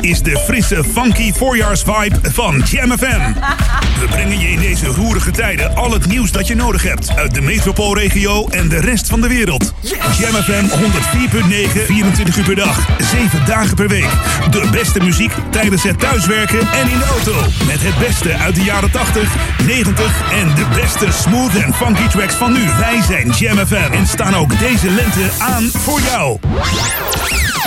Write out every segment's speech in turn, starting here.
Is de frisse, funky voorjaarsvibe van Jam FM. We brengen je in deze roerige tijden al het nieuws dat je nodig hebt... uit de metropoolregio en de rest van de wereld. Jam FM 104.9, 24 uur per dag, 7 dagen per week. De beste muziek tijdens het thuiswerken en in de auto. Met het beste uit de jaren 80, 90 en de beste smooth en funky tracks van nu. Wij zijn Jam FM en staan ook deze lente aan voor jou.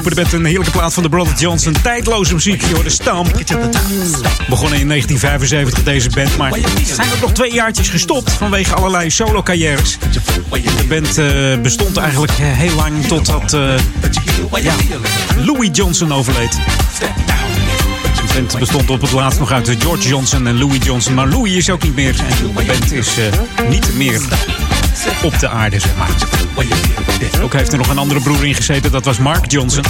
We openen met een heerlijke plaat van de Brother Johnson. Tijdloze muziek, je de Stamp. Begonnen in 1975 deze band, maar zijn ook nog twee jaartjes gestopt vanwege allerlei solo-carrières. De band uh, bestond eigenlijk heel lang totdat uh, Louis Johnson overleed. De band bestond op het laatst nog uit George Johnson en Louis Johnson. Maar Louis is ook niet meer. En de band is niet meer op de aarde, zeg maar. Ook heeft er nog een andere broer in gezeten, dat was Mark Johnson.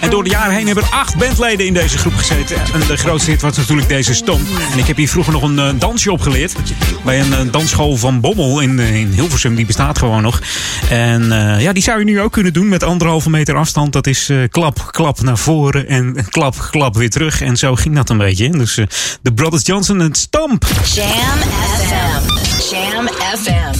En door de jaren heen hebben er acht bandleden in deze groep gezeten. En de grootste hit was natuurlijk deze Stomp. En ik heb hier vroeger nog een uh, dansje opgeleerd. Bij een uh, dansschool van Bommel in, uh, in Hilversum. Die bestaat gewoon nog. En ja, die zou je nu ook kunnen doen met anderhalve meter afstand. Dat is klap, klap naar voren en klap, klap weer terug. En zo ging dat een beetje. Dus de Brothers Johnson en Stomp. Jam. Jam FM.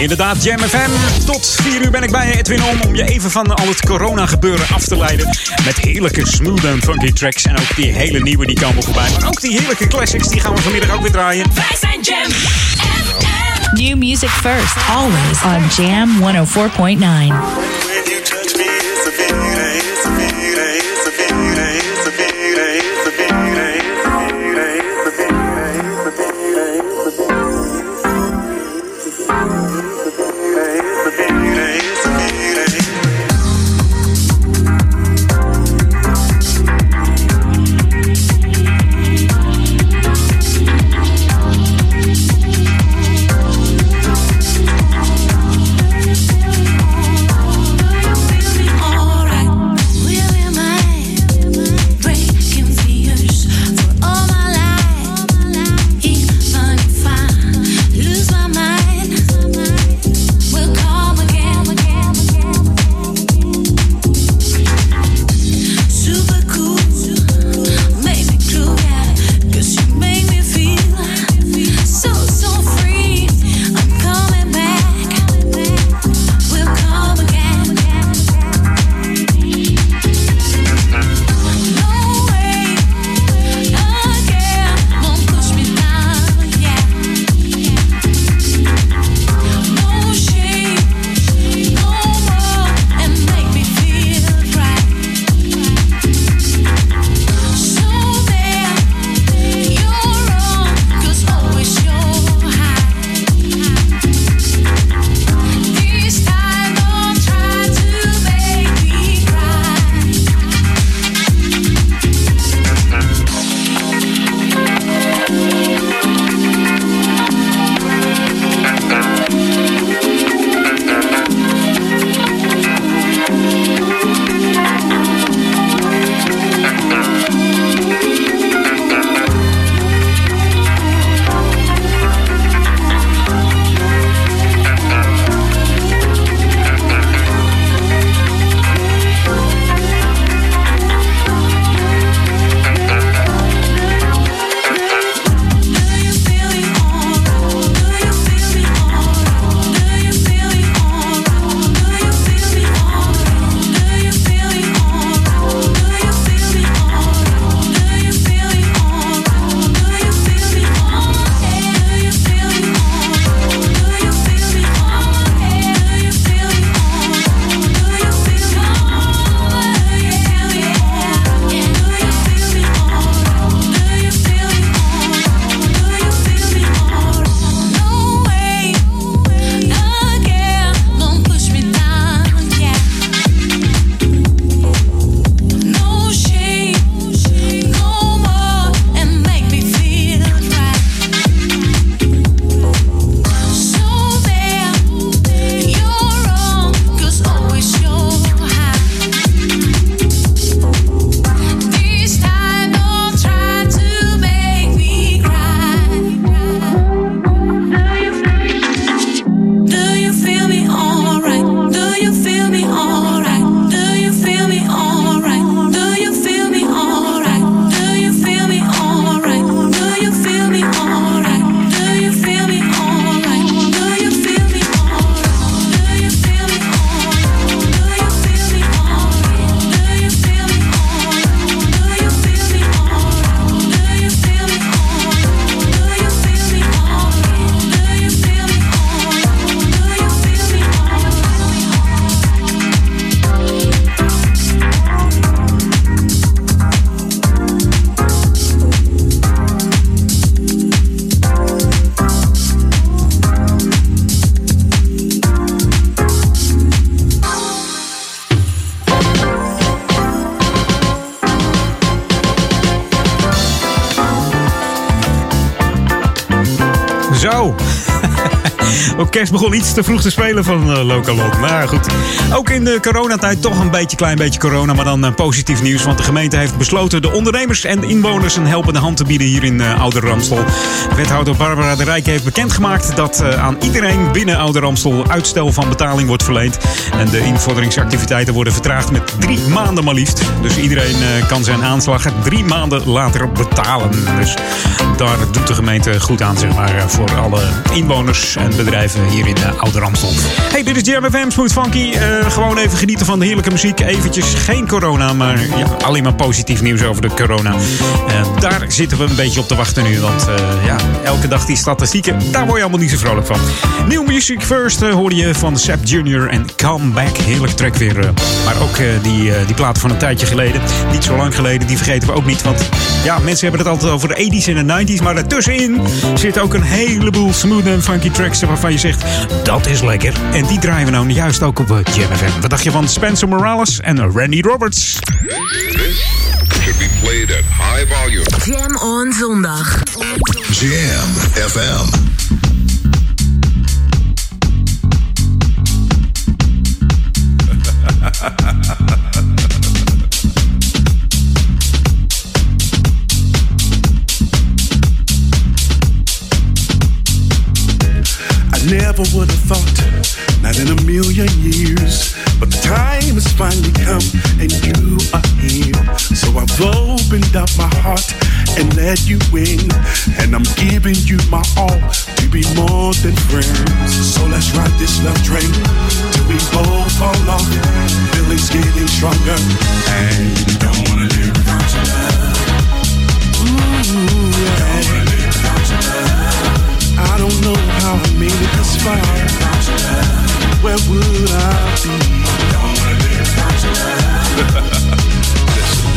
Inderdaad, Jam FM. Tot 4 uur ben ik bij je, Edwin Om, om je even van al het corona gebeuren af te leiden. Met heerlijke smooth en funky tracks. En ook die hele nieuwe die komen voorbij. Maar ook die heerlijke classics, die gaan we vanmiddag ook weer draaien. Wij zijn Jam FM. New music first, always on Jam 104.9. Begon iets te vroeg te spelen van uh, Lokalot. Maar goed. Ook in de coronatijd toch een beetje klein beetje corona. Maar dan uh, positief nieuws. Want de gemeente heeft besloten de ondernemers en de inwoners een helpende hand te bieden hier in uh, Ouder Ramstel. Wethouder Barbara de Rijk heeft bekendgemaakt dat aan iedereen binnen Ouder Ramstel uitstel van betaling wordt verleend. En de invorderingsactiviteiten worden vertraagd met drie maanden maar liefst. Dus iedereen kan zijn aanslag drie maanden later betalen. Dus daar doet de gemeente goed aan, zeg maar, voor alle inwoners en bedrijven hier in uh, Oude Ramstel. Hey, dit is Jam FM, Smooth Funky. Uh, gewoon even genieten van de heerlijke muziek. Eventjes geen corona, maar ja, alleen maar positief nieuws over de corona. Uh, daar zitten we een beetje op te wachten nu. Want ja, elke dag die statistieken, daar word je allemaal niet zo vrolijk van. Nieuw Music First hoorde je van Sap Jr. en Come Back. Heerlijk track weer. maar ook die, die platen van een tijdje geleden. Niet zo lang geleden, die vergeten we ook niet. Want ja, mensen hebben het altijd over de 80s en de 90s. Maar daartussenin zit ook een heleboel smooth en funky tracks waarvan je zegt, dat is lekker. En die draaien we nou juist ook op Jam FM. Wat dacht je van Spencer Morales en Randy Roberts? This should be played at high volume. Jam on zondag. Jam FM. Never would have thought, not in a million years. But the time has finally come and you are here. So I've opened up my heart and let you in. And I'm giving you my all to be more than friends. So let's ride this love train till we both fall off. Feelings getting stronger. And you don't wanna live without your love. Ooh, yeah. I don't know how I made it this far. Where would I be? Listen,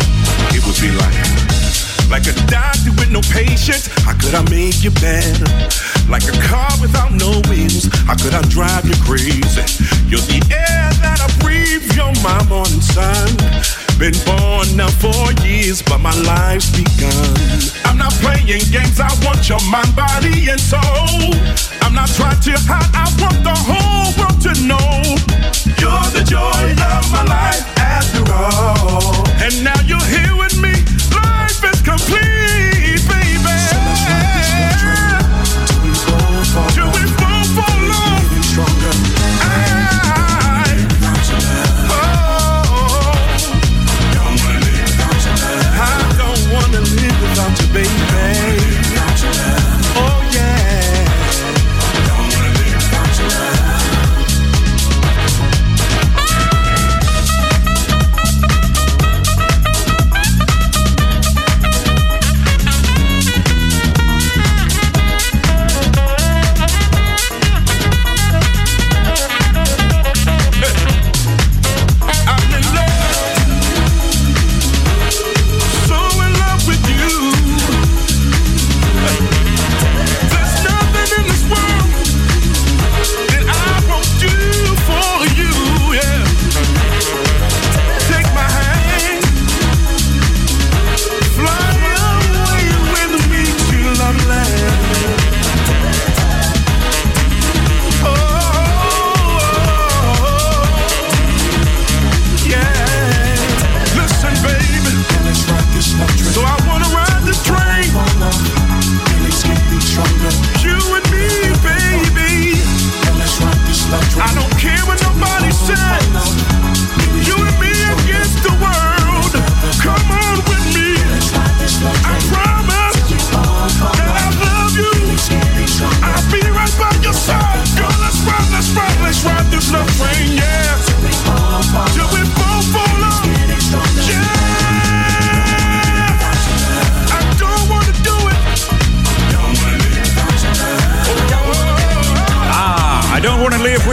it would be like, like a doctor with no patience. How could I make you better? Like a car without no wheels. How could I drive you crazy? You're the air that I breathe. You're my morning sun. Been born now for years, but my life's begun. I'm not playing games, I want your mind, body, and soul. I'm not trying to hide, I want the whole world to know. You're the joy of my life after all. And now you're here with me, life is complete,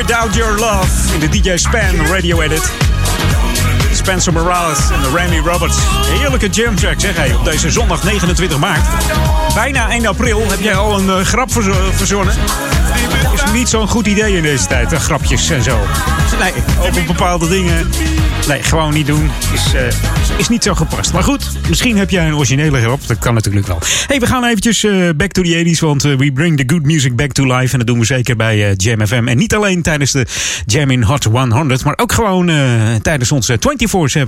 without your love. In de DJ Span radio edit. Spencer Morales en Randy Roberts. Heerlijke jam track, zeg hij, op deze zondag 29 maart. Bijna 1 april. Heb jij al een eh, grap verzo- verzonnen? Niet zo'n goed idee in deze tijd, hè, grapjes en zo. Nee, over bepaalde dingen Nee, gewoon niet doen. Is, eh, is niet zo gepast. Maar goed, misschien heb jij een originele erop. Dat kan natuurlijk wel. hey, we gaan eventjes eh, back to the 80s. Want eh, we bring the good music back to life. En dat doen we zeker bij Jam FM. En niet alleen tijdens de Jam in Hot 100. Maar ook gewoon tijdens onze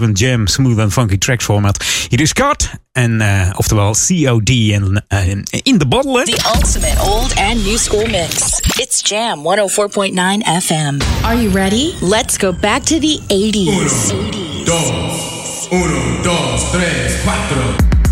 24-7 Jam Smooth and Funky Tracks format. Hier is Scott. En oftewel COD en, in the bottle. The ultimate old and new school mix. It's Jam 104.9 FM. Are you ready? Let's go back to the 80s. Dos, uno, dos, tres, cuatro.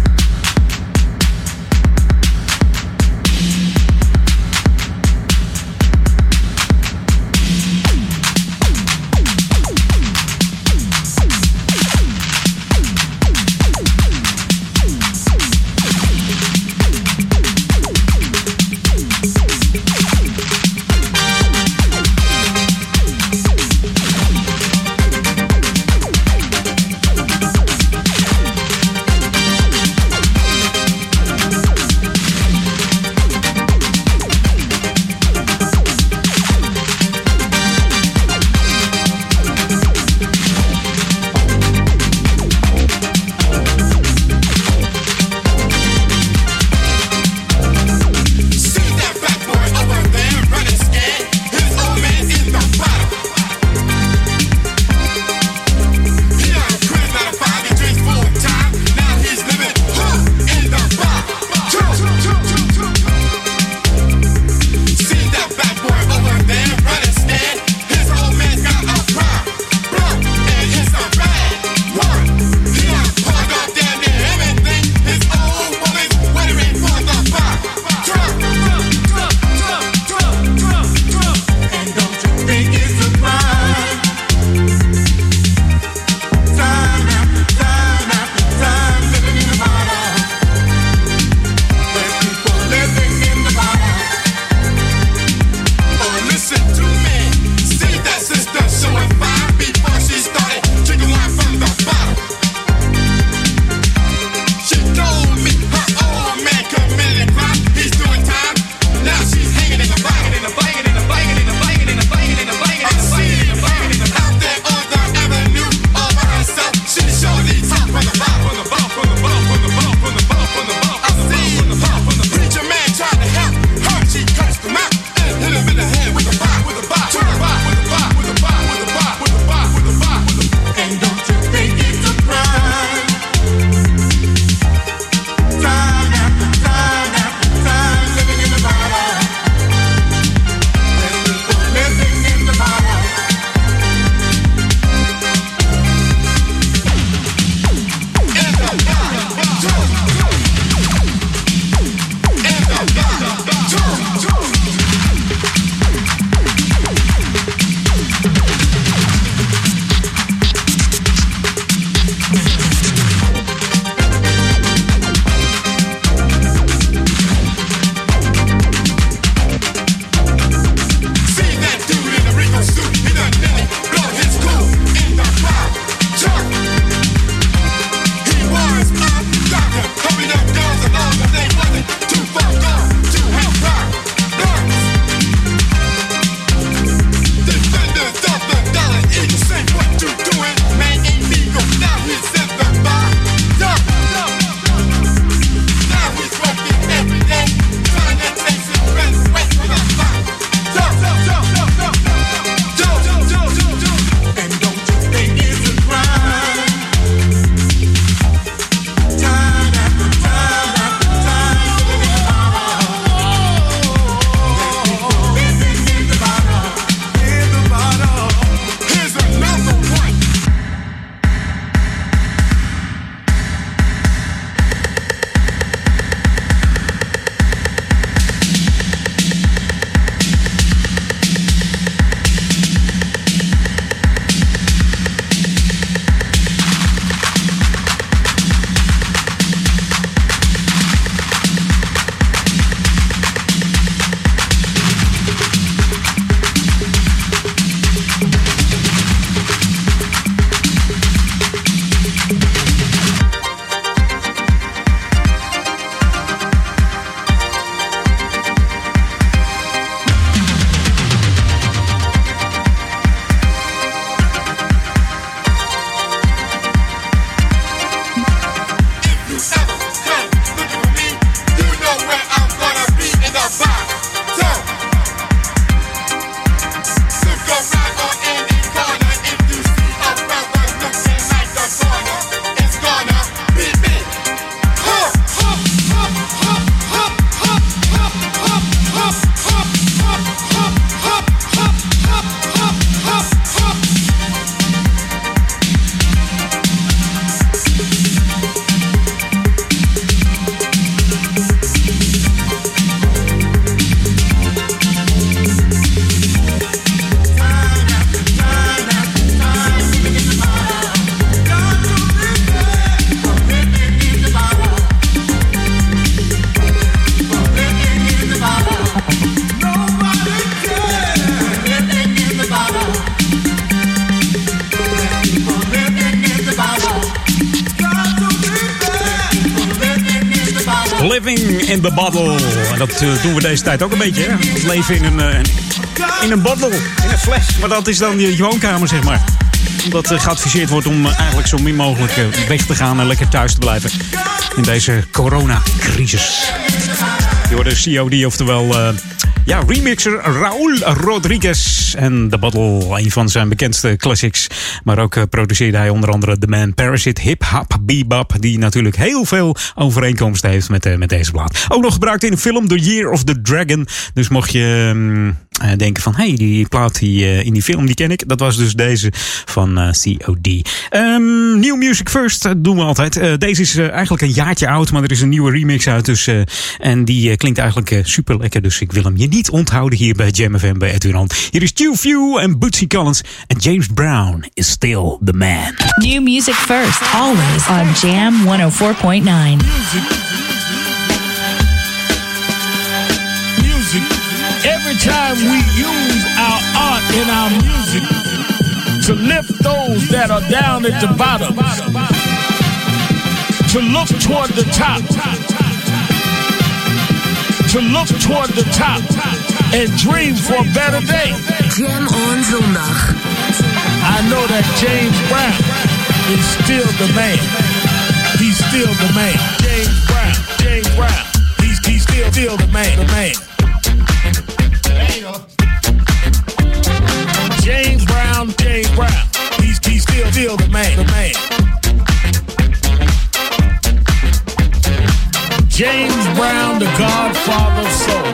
Deze tijd ook een beetje. Hè? Het leven in een, uh, in een bottle, in een fles. Maar dat is dan je woonkamer, zeg maar. Omdat uh, geadviseerd wordt om eigenlijk zo min mogelijk weg te gaan en lekker thuis te blijven. In deze coronacrisis. Je hoort de COD, oftewel ja, remixer Raúl Rodriguez. En The Bottle, een van zijn bekendste classics. Maar ook uh, produceerde hij onder andere The Man Parasite, Hip Hop Bebop. Die natuurlijk heel veel overeenkomsten heeft met, uh, met deze plaat. Ook nog gebruikt in de film The Year of the Dragon. Dus mocht je uh, denken van... hey, die plaat die, in die film die ken ik. Dat was dus deze van COD. Um, new Music First doen we altijd. deze is eigenlijk een jaartje oud. Maar er is een nieuwe remix uit. Dus, en die klinkt eigenlijk super lekker. Dus ik wil hem je niet onthouden hier bij Jam FM bij Edwin Hand. Hier is Q Few en Bootsy Collins. En James Brown is still the man. New music first, always on Jam 104.9. Music. Music. Every time we use our art and our music to lift those that are down at the bottom, to look toward the top to look toward the top and dream for a better day. Jam on zondag. I know that James Brown is still the man. He's still the man. James Brown, James Brown. He's, he's still, still the man, the man. James Brown, James Brown. He's, he's still, still the man, the man. James Brown, the godfather of soul.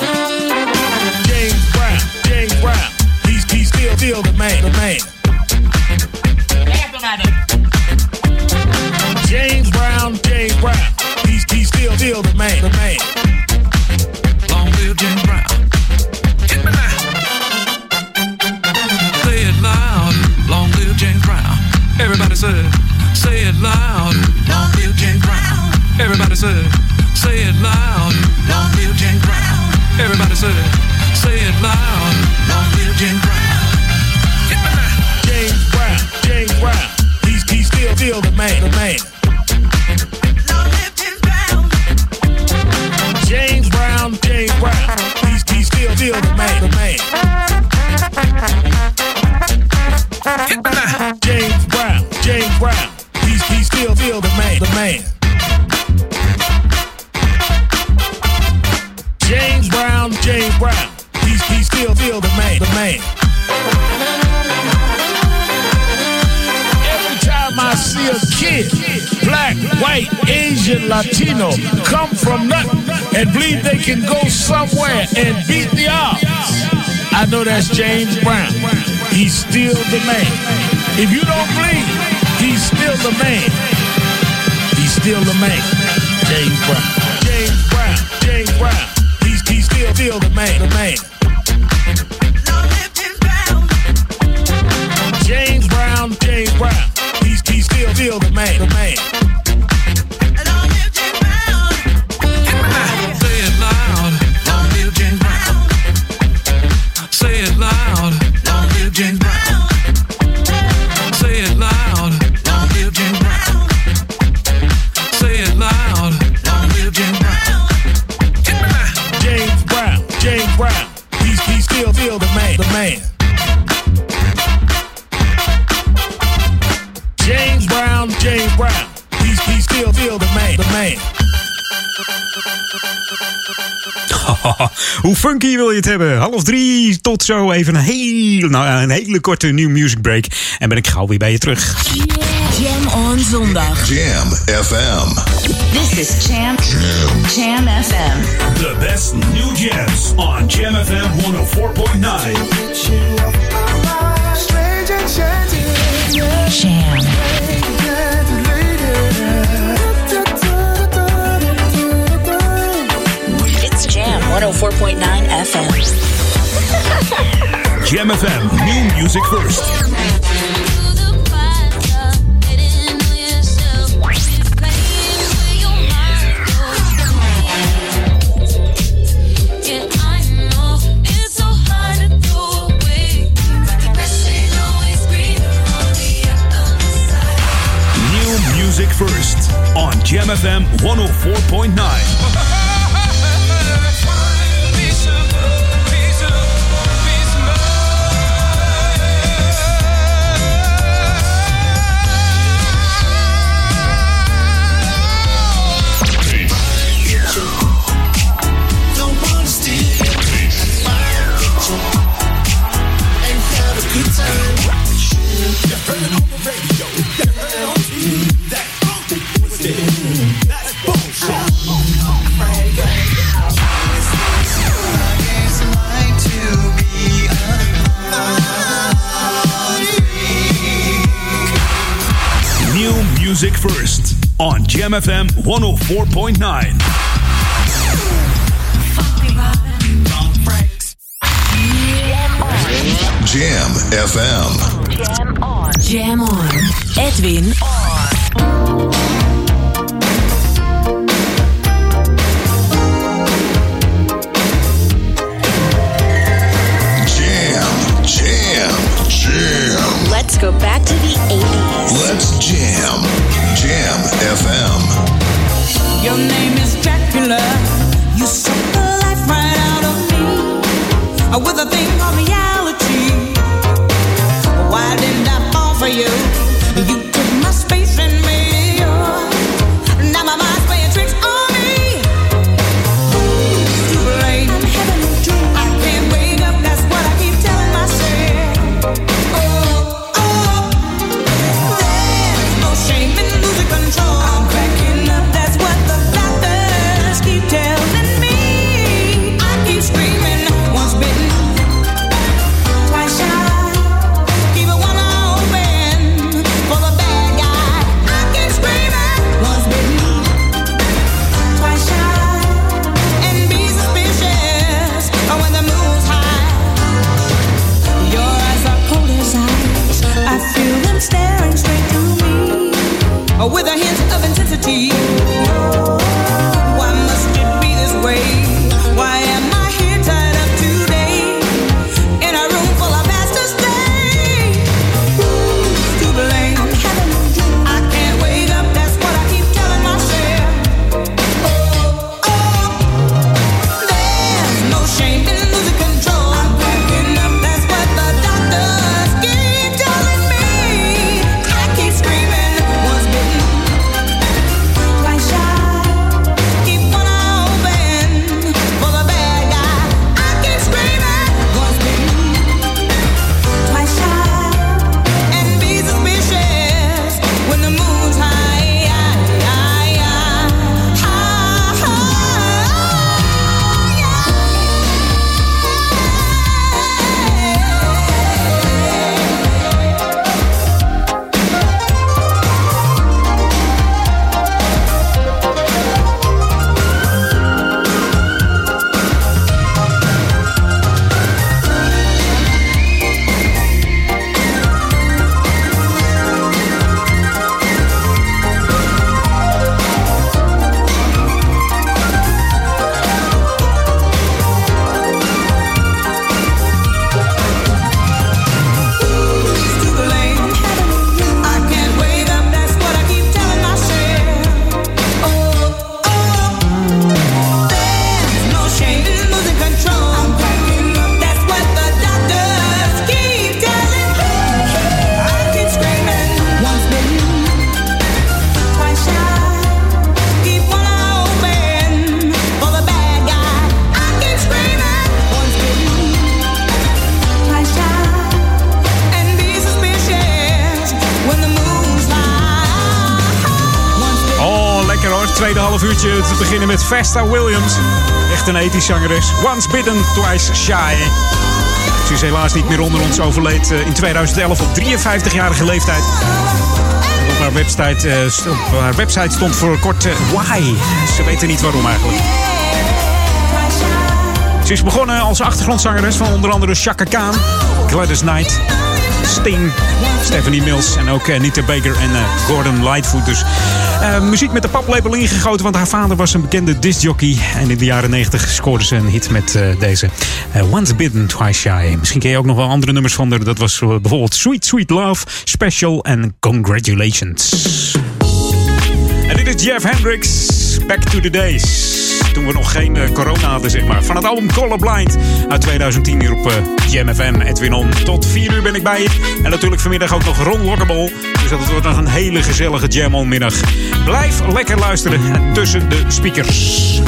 James Brown, James Brown, he's, he's still, still the man, the man. The man. If you don't believe, he's still the man. He's still the man. Funky wil je het hebben? Half drie tot zo even een, heel, nou, een hele korte new music break. En ben ik gauw weer bij je terug. Jam on zondag. Jam FM. This is Jam. Jam FM. The best new jams on Jam FM 104.9. 104.9 FM. Jam FM, new music first. first on Jam FM 104.9. music first on GMFM 104.9. Jam FM. Oh Jam on. Jam on. Edwin on. Vesta Williams. Echt een ethisch zangeres. Once bidden, twice shy. Ze is helaas niet meer onder ons. Overleed eh, in 2011 op 53-jarige leeftijd. Op haar, website, eh, op haar website stond voor kort eh, why. Ze weten niet waarom eigenlijk. Ze is begonnen als achtergrondzangeres van onder andere Chaka Khan, Gladys Knight Sting, Stephanie Mills en ook eh, Nita Baker en eh, Gordon Lightfoot. Dus eh, muziek met de paplepel ingegoten, want haar vader was een bekende discjockey. En in de jaren 90 scoorde ze een hit met deze. Once Bitten, Twice Shy. Misschien ken je ook nog wel andere nummers van haar. Dat was bijvoorbeeld Sweet Sweet Love, Special en Congratulations. En dit is Jeff Hendricks, Back to the Days. Toen we nog geen eh, corona hadden, zeg maar. Van het album Colorblind uit 2010 hier op eh, JMFM. Edwin On. Tot 4 uur ben ik bij je. En natuurlijk vanmiddag ook nog Ron Lockable. Dus dat wordt nog een hele gezellige Jam On middag. Blijf lekker luisteren tussen de speakers.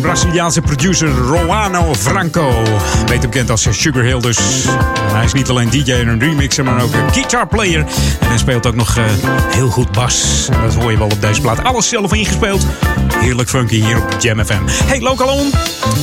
Braziliaanse producer Roano Franco. Beter bekend als Sugar Hill dus. Hij is niet alleen DJ en een remixer, maar ook een guitarplayer. En hij speelt ook nog eh, heel goed bas. Dat hoor je wel op deze plaat. Alles zelf ingespeeld. Heerlijk funky hier op Jam FM. Hey, Lokalon.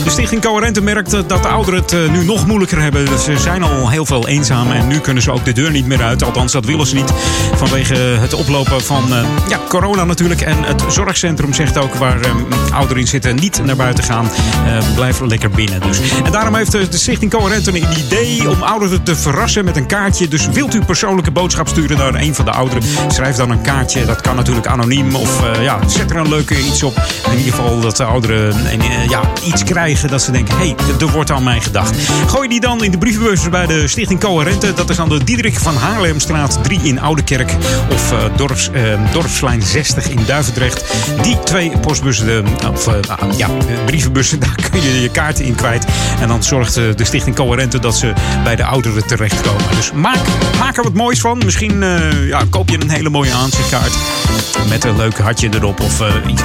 De Stichting Coherente merkt dat de ouderen het eh, nu nog moeilijker hebben. Ze zijn al heel veel eenzaam en nu kunnen ze ook de deur niet meer uit. Althans, dat willen ze niet. Vanwege het oplopen van eh, ja, corona natuurlijk. En het zorgcentrum zegt ook waar ehm, ouderen in zitten. Niet naar buiten gaan. Eh, blijf lekker binnen dus. En daarom heeft de Stichting Coherente een idee om ouderen te verrassen met een kaartje. Dus wilt u persoonlijke boodschap sturen naar een van de ouderen? Schrijf dan een kaartje. Dat kan natuurlijk anoniem. Of ja, zet er een leuke iets op. In ieder geval dat de ouderen eh, ja, iets krijgen dat ze denken... hé, hey, er wordt aan mij gedacht. Gooi die dan in de brievenbus bij de Stichting Coherente. Dat is aan de Diederik van Haarlemstraat 3 in Oudekerk. Of eh, dorps, eh, Dorpslijn 60 in Duivendrecht. Die twee postbussen, of ah, ja, brievenbussen, daar kun je je kaarten in kwijt. En dan zorgt de Stichting Coherente dat ze bij de ouderen terechtkomen. Dus maak, maak er wat moois van. Misschien ja, koop je een hele mooie aanzichtkaart. Met een leuk hartje erop. Of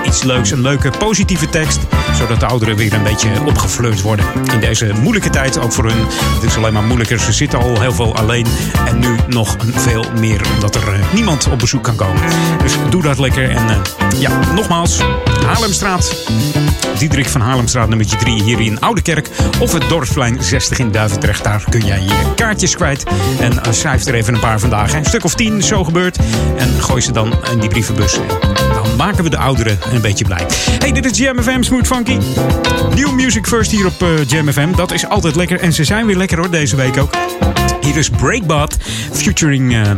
iets leuks, een leuke positieve tekst. Zodat de ouderen weer een beetje opgefleurd worden. In deze moeilijke tijd, ook voor hun. Het is alleen maar moeilijker. Ze zitten al heel veel alleen. En nu nog veel meer, omdat er eh, niemand op bezoek kan komen. Dus doe dat lekker. En eh, ja, nogmaals, Haarlemstraat. Diederik van Haarlemstraat nummertje 3 hier in Oudekerk. Of het Dorpsplein 60 in Duivendrecht. Daar kun jij je kaartjes kwijt. En eh, schrijf er even een paar vandaag. Een stuk of tien, zo gebeurt. En gooi ze dan in die brievenbus. Maken we de ouderen een beetje blij. Hey, dit is Jam FM Smooth Funky. New Music First hier op eh, Jam FM. Dat is altijd lekker. En ze zijn weer lekker hoor, deze week ook. Hier is Breakbot, featuring eh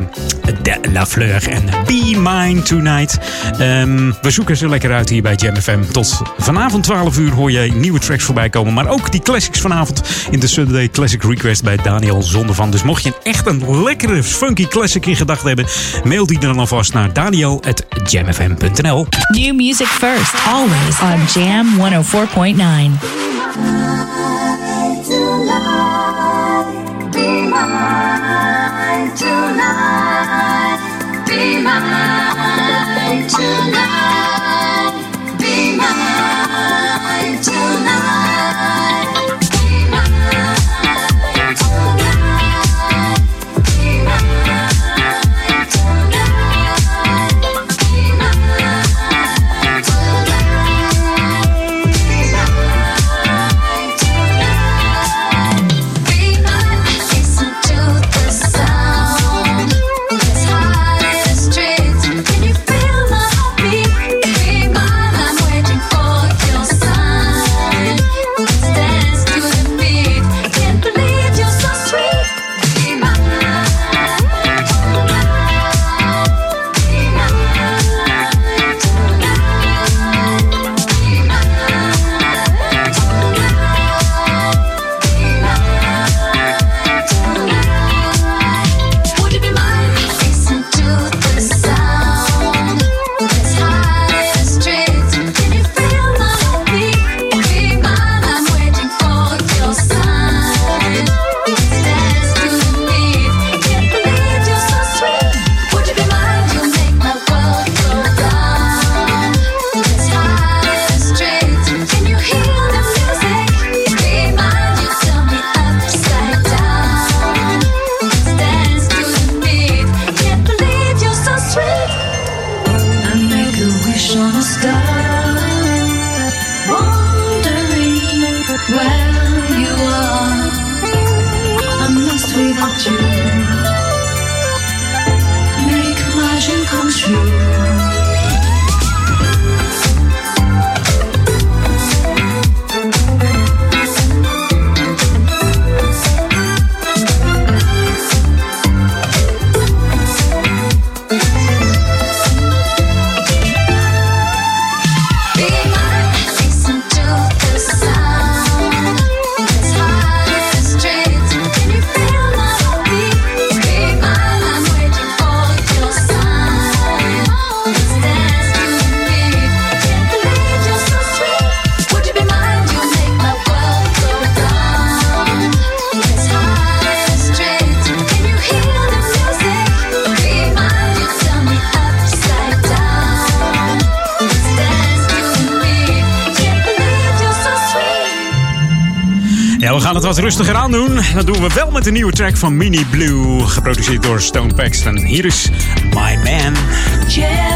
De La Fleur en Be Mine Tonight. Ehm, we zoeken ze lekker uit hier bij Jam FM. Tot vanavond 12 uur hoor je nieuwe tracks voorbij komen. Maar ook die classics vanavond in de Sunday Classic Request bij Daniel Zondervan. Dus mocht je echt een lekkere funky classic in gedachten hebben... mail die dan alvast naar daniel.jamfm.nl New music first, always on Jam 104.9. Listen rustiger aan doen. Dat doen we wel met de nieuwe track van Mini Blue. Geproduceerd door Stone Paxton. Hier is My Man. Jam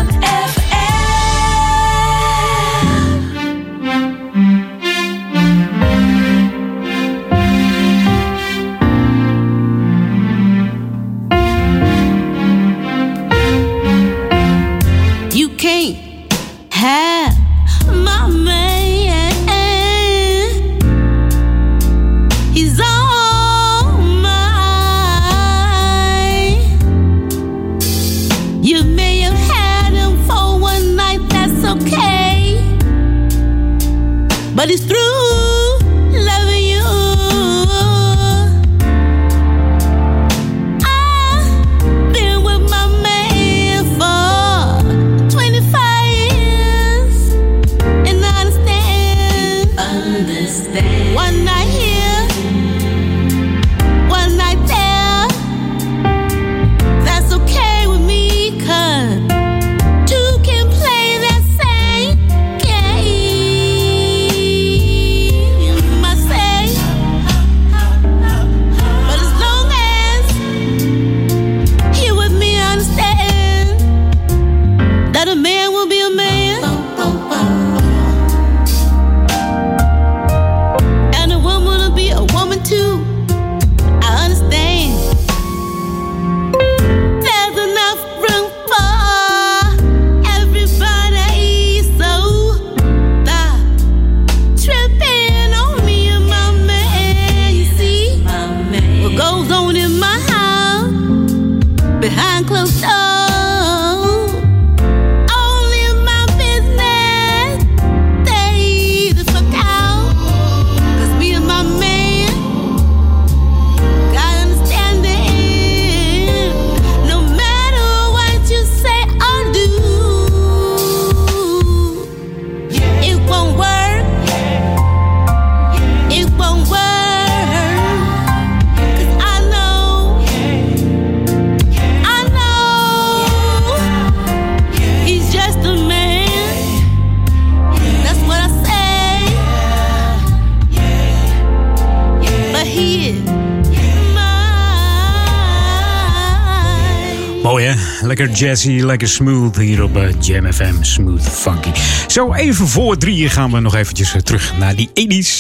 Lekker jazzy, lekker smooth hier op eh, Jam FM. Smooth funky. Zo, even voor drieën gaan we nog eventjes eh, terug naar die 80s.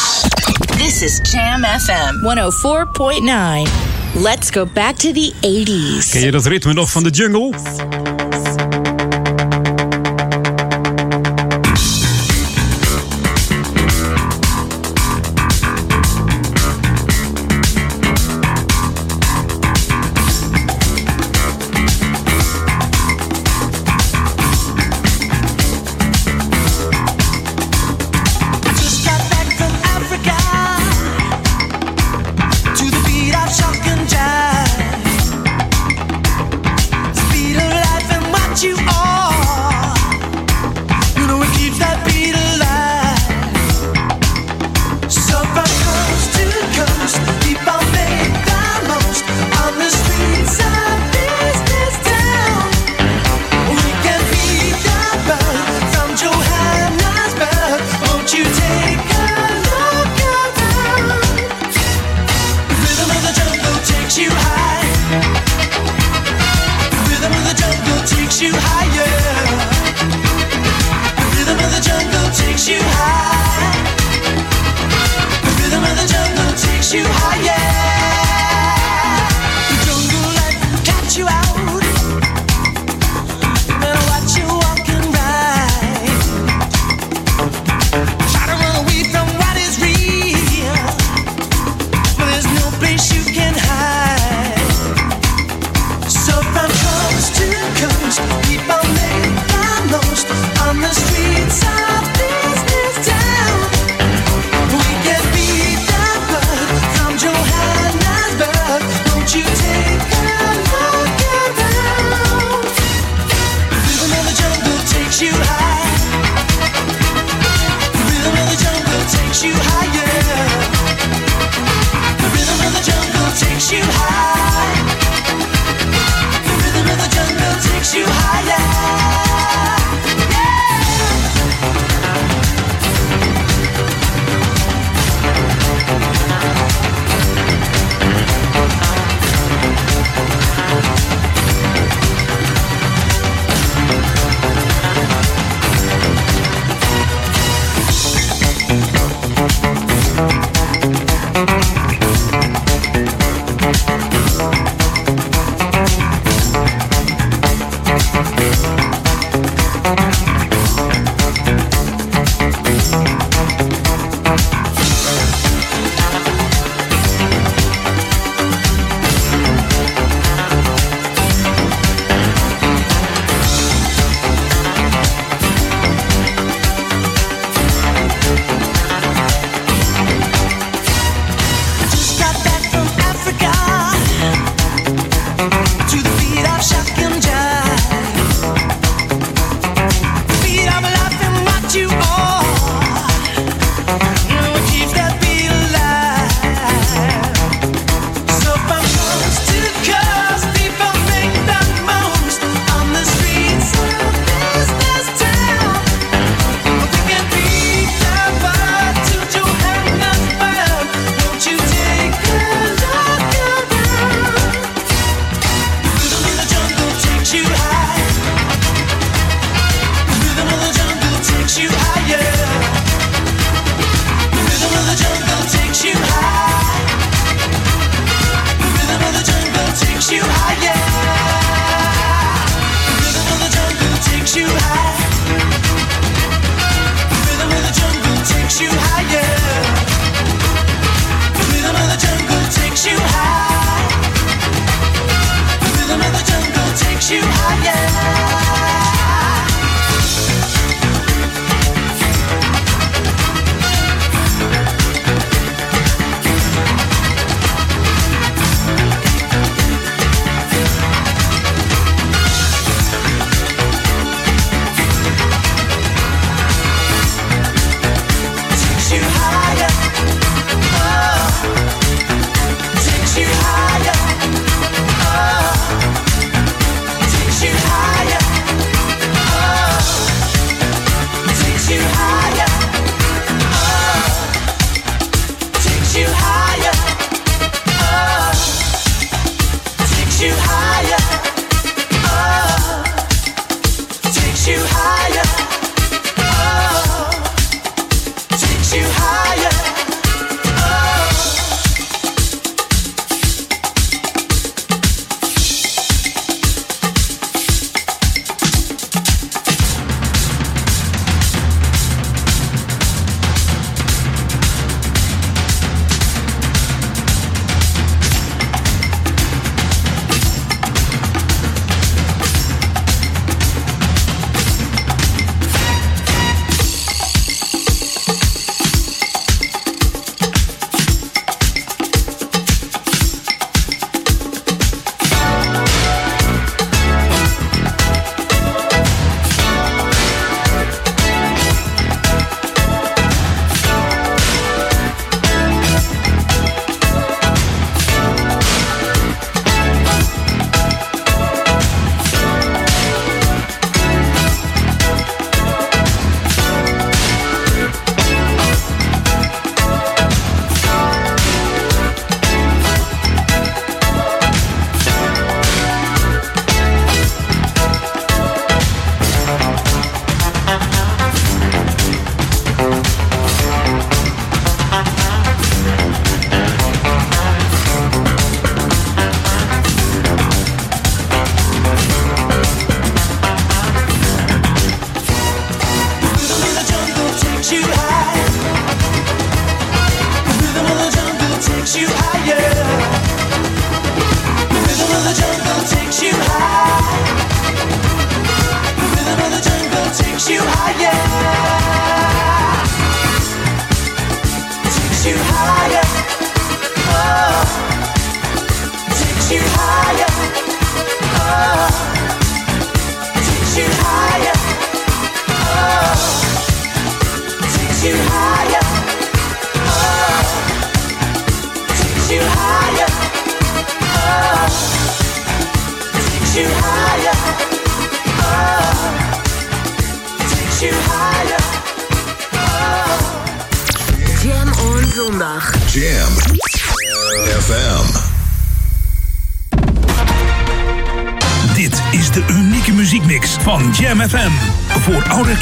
This is Jam FM 104.9. Let's go back to the 80s. Ken je dat ritme nog van de jungle?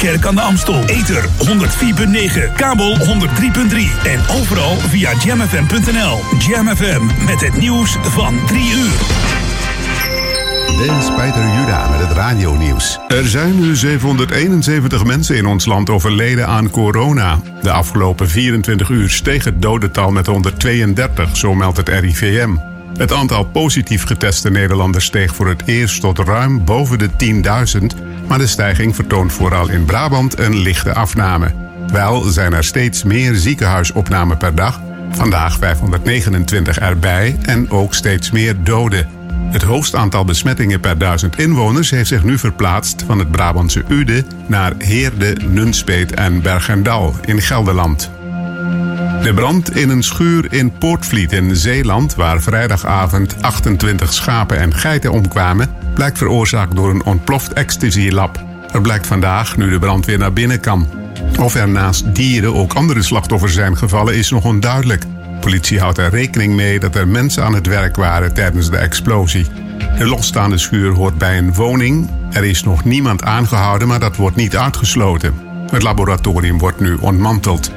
Kerk aan de Amstel. Ether 104.9, kabel 103.3 en overal via jamfm.nl. Jam FM met het nieuws van 3 uur. Dit is Peter Juda met het radionieuws. Er zijn nu 771 mensen in ons land overleden aan corona. De afgelopen 24 uur steeg het dodental met 132, zo meldt het RIVM. Het aantal positief geteste Nederlanders steeg voor het eerst tot ruim boven de 10.000, maar de stijging vertoont vooral in Brabant een lichte afname. Wel zijn er steeds meer ziekenhuisopnamen per dag, vandaag 529 erbij en ook steeds meer doden. Het hoogste aantal besmettingen per duizend inwoners heeft zich nu verplaatst van het Brabantse Ude naar Heerde, Nunspeet en Bergendal in Gelderland. De brand in een schuur in Poortvliet in Zeeland, waar vrijdagavond 28 schapen en geiten omkwamen, blijkt veroorzaakt door een ontploft ecstasy-lab. Er blijkt vandaag, nu de brand weer naar binnen kan. Of er naast dieren ook andere slachtoffers zijn gevallen, is nog onduidelijk. Politie houdt er rekening mee dat er mensen aan het werk waren tijdens de explosie. De losstaande schuur hoort bij een woning. Er is nog niemand aangehouden, maar dat wordt niet uitgesloten. Het laboratorium wordt nu ontmanteld.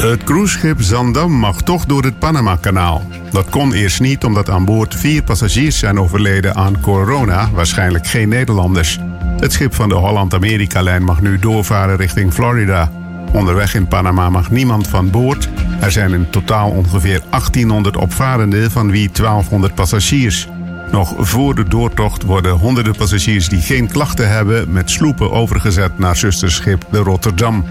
Het cruiseschip Zandam mag toch door het Panama-kanaal. Dat kon eerst niet omdat aan boord vier passagiers zijn overleden aan corona, waarschijnlijk geen Nederlanders. Het schip van de Holland-Amerika-lijn mag nu doorvaren richting Florida. Onderweg in Panama mag niemand van boord. Er zijn in totaal ongeveer 1800 opvarenden, van wie 1200 passagiers. Nog voor de doortocht worden honderden passagiers die geen klachten hebben met sloepen overgezet naar zusterschip de Rotterdam.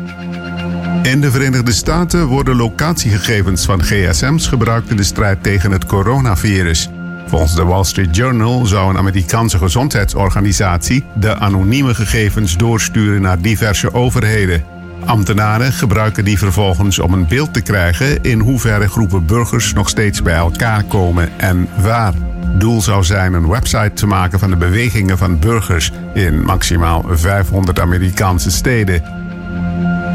In de Verenigde Staten worden locatiegegevens van gsm's gebruikt in de strijd tegen het coronavirus. Volgens de Wall Street Journal zou een Amerikaanse gezondheidsorganisatie de anonieme gegevens doorsturen naar diverse overheden. Ambtenaren gebruiken die vervolgens om een beeld te krijgen in hoeverre groepen burgers nog steeds bij elkaar komen en waar. Doel zou zijn een website te maken van de bewegingen van burgers in maximaal 500 Amerikaanse steden.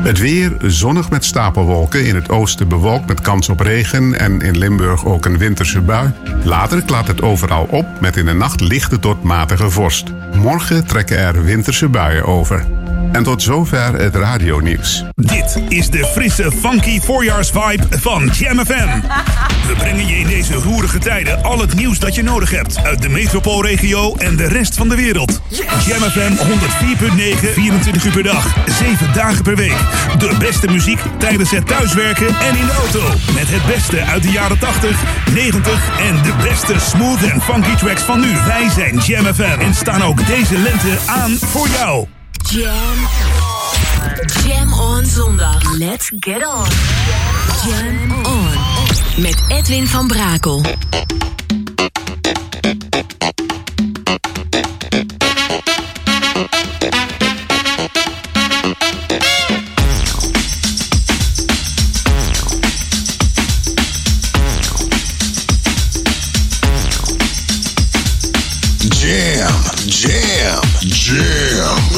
Het weer zonnig met stapelwolken. In het oosten bewolkt met kans op regen en in Limburg ook een winterse bui. Later klaart het overal op met in de nacht lichte tot matige vorst. Morgen trekken er winterse buien over. En tot zover het radionieuws. Dit is de frisse, funky voorjaarsvibe van Jam FM. We brengen je in deze roerige tijden al het nieuws dat je nodig hebt uit de metropoolregio en de rest van de wereld. Jam FM 104.9, 24 uur per dag, 7 dagen per week. De beste muziek tijdens het thuiswerken en in de auto. Met het beste uit de jaren 80, 90 en de beste smooth en funky tracks van nu. Wij zijn Jam FM en staan ook deze lente aan voor jou. Jam. Jam on zondag. Let's get on. Jam on. Met Edwin van Brakel.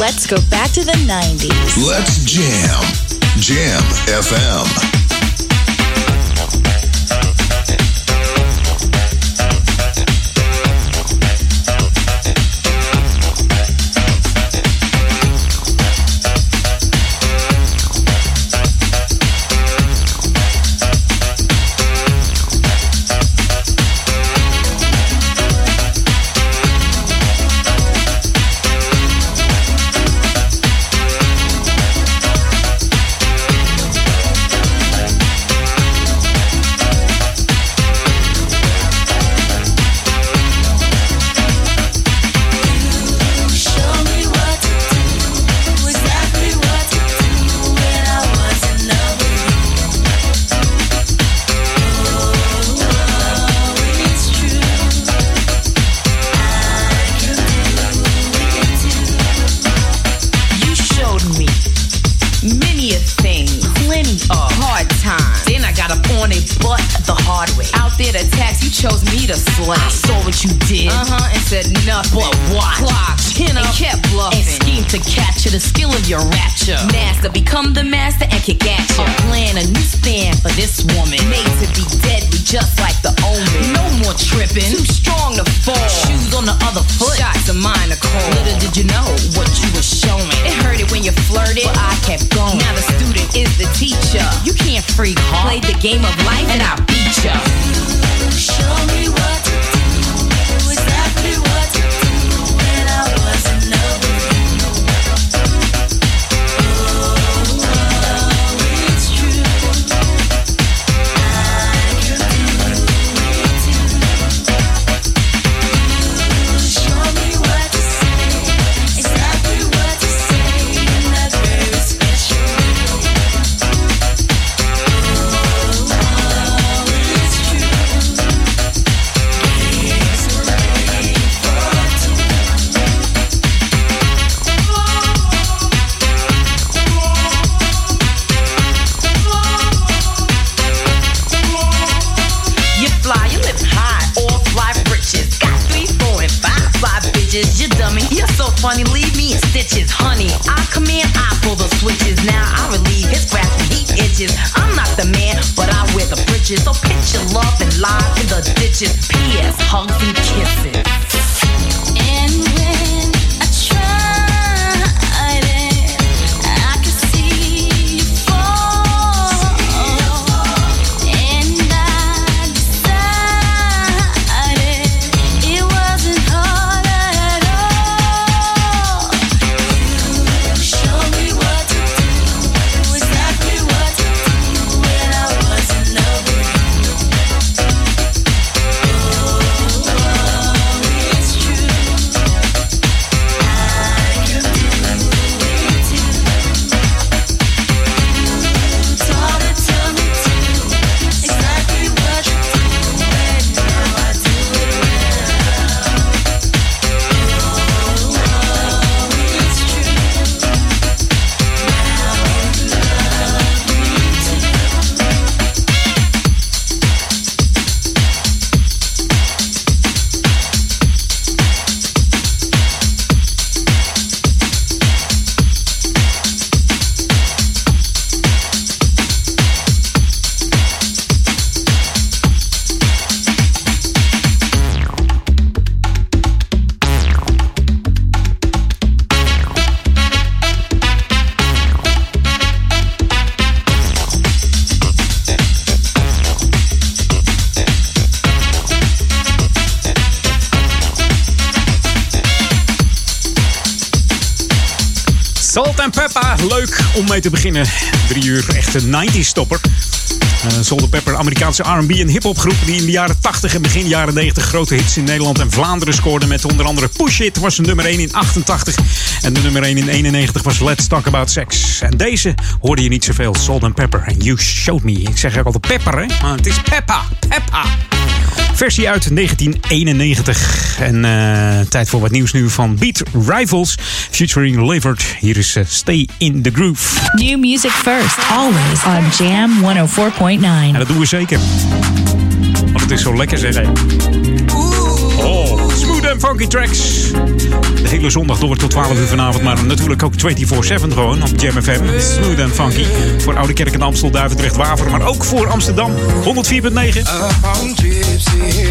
Let's go back to the 90s. Let's jam. Jam FM. Game of life te beginnen. Drie uur echte 90s stopper. Uh, Salt and Pepper, Amerikaanse R&B en hip-hop groep die in de jaren 80 en begin jaren 90 grote hits in Nederland en Vlaanderen scoorde met onder andere Push It was nummer 1 in 88 en de nummer 1 in 91 was Let's Talk About Sex. En deze hoorde je niet zoveel, Salt and Pepper en You Showed Me. Ik zeg ook altijd pepper hè, maar het is Peppa, Peppa. Versie uit 1991. En eh, tijd voor wat nieuws nu van Beat Rivals featuring Levert. Hier is eh, Stay in the Groove. New music first, always on Jam 104.9. En dat doen we zeker. Want het is zo lekker zeg. hè. Funky tracks. De hele zondag door tot 12 uur vanavond. Maar natuurlijk ook 24-7 gewoon op Jam FM. Smooth and funky. Voor Oude Kerk en Amstel, Duivendrecht, Waver. Maar ook voor Amsterdam. 104.9. on Gypsy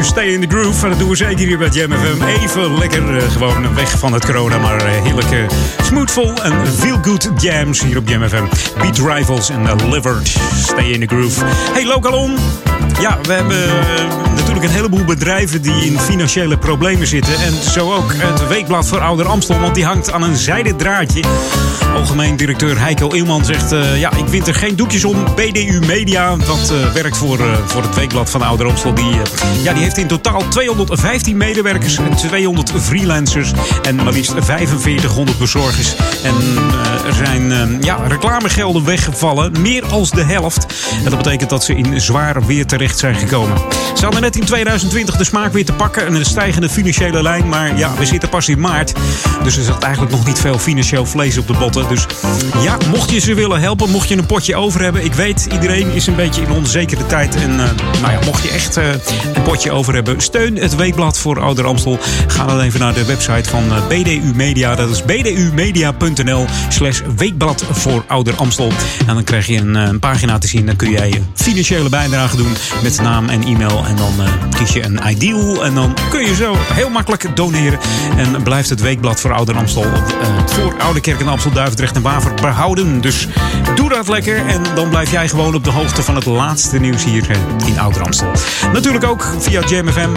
Stay in the groove. En dat doen we zeker hier bij Jam. Even lekker eh, gewoon weg van het corona. Maar eh, heerlijke smoothful en feel good jams hier op Jam. Beat Rivals en uh, Livered. Stay in the groove. Hey Lokalon. Ja, we hebben eh, natuurlijk een heleboel bedrijven die in financiële problemen zitten. En zo ook het Weekblad voor Ouder Amstel. Want die hangt aan een zijden draadje. Algemeen directeur Heiko Eelman zegt... eh, ja, ik wint er geen doekjes om. BDU Media, dat eh, werkt voor, eh, voor het Weekblad van Ouder. Die, ja, die heeft in totaal 215 medewerkers en 200 freelancers... en maar liefst 4500 bezorgers. En er zijn ja, reclamegelden weggevallen, meer als de helft. En dat betekent dat ze in zwaar weer terecht zijn gekomen. Ze hadden net in 2020 de smaak weer te pakken... en een stijgende financiële lijn, maar ja, we zitten pas in maart. Dus er zat eigenlijk nog niet veel financieel vlees op de botten. Dus ja, mocht je ze willen helpen, mocht je een potje over hebben... ik weet, iedereen is een beetje in onzekere tijd. En eh, nou ja, mocht je echt eh, een potje over hebben... steun het Weekblad voor Ouder Amstel. Ga dan even naar de website van eh, BDU Media. Dat is bdumedia.nl slash Weekblad voor Ouder Amstel. En dan krijg je een, pagina te zien. Dan kun jij je financiële bijdrage doen met naam en e-mail. En dan kies je een ideal. En dan kun je zo heel makkelijk doneren. En blijft het Weekblad voor Ouder Amstel... voor Oude Kerk en Amstel, Duivendrecht en Waver behouden. Dus doe dat lekker. En dan blijf jij gewoon op de hoogte van het laatste nieuws hier eh, in Ouder Amstel. Natuurlijk ook via Jam FM.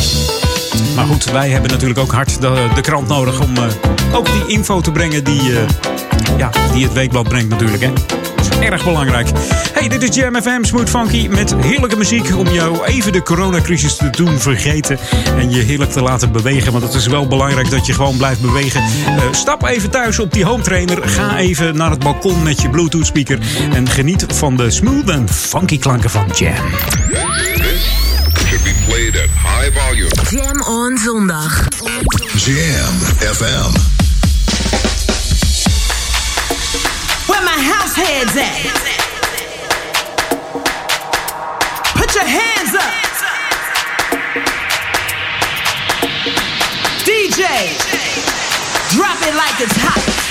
Maar goed, wij hebben natuurlijk ook hard de, de krant nodig om eh, ook die info te brengen die, eh, ja, die het weekblad brengt natuurlijk. Hè. Is erg belangrijk. Hey, dit is Jam FM Smooth Funky met heerlijke muziek om jou even de coronacrisis te doen vergeten en je heerlijk te laten bewegen. Want het is wel belangrijk dat je gewoon blijft bewegen. Eh, stap even thuis op die home trainer. Ga even naar het balkon met je Bluetooth speaker en geniet van de smooth en funky klanken van Jam. Should be played at high volume. Jam on zondag. Jam FM. My house heads at? Put your hands up. DJ, drop it like it's hot.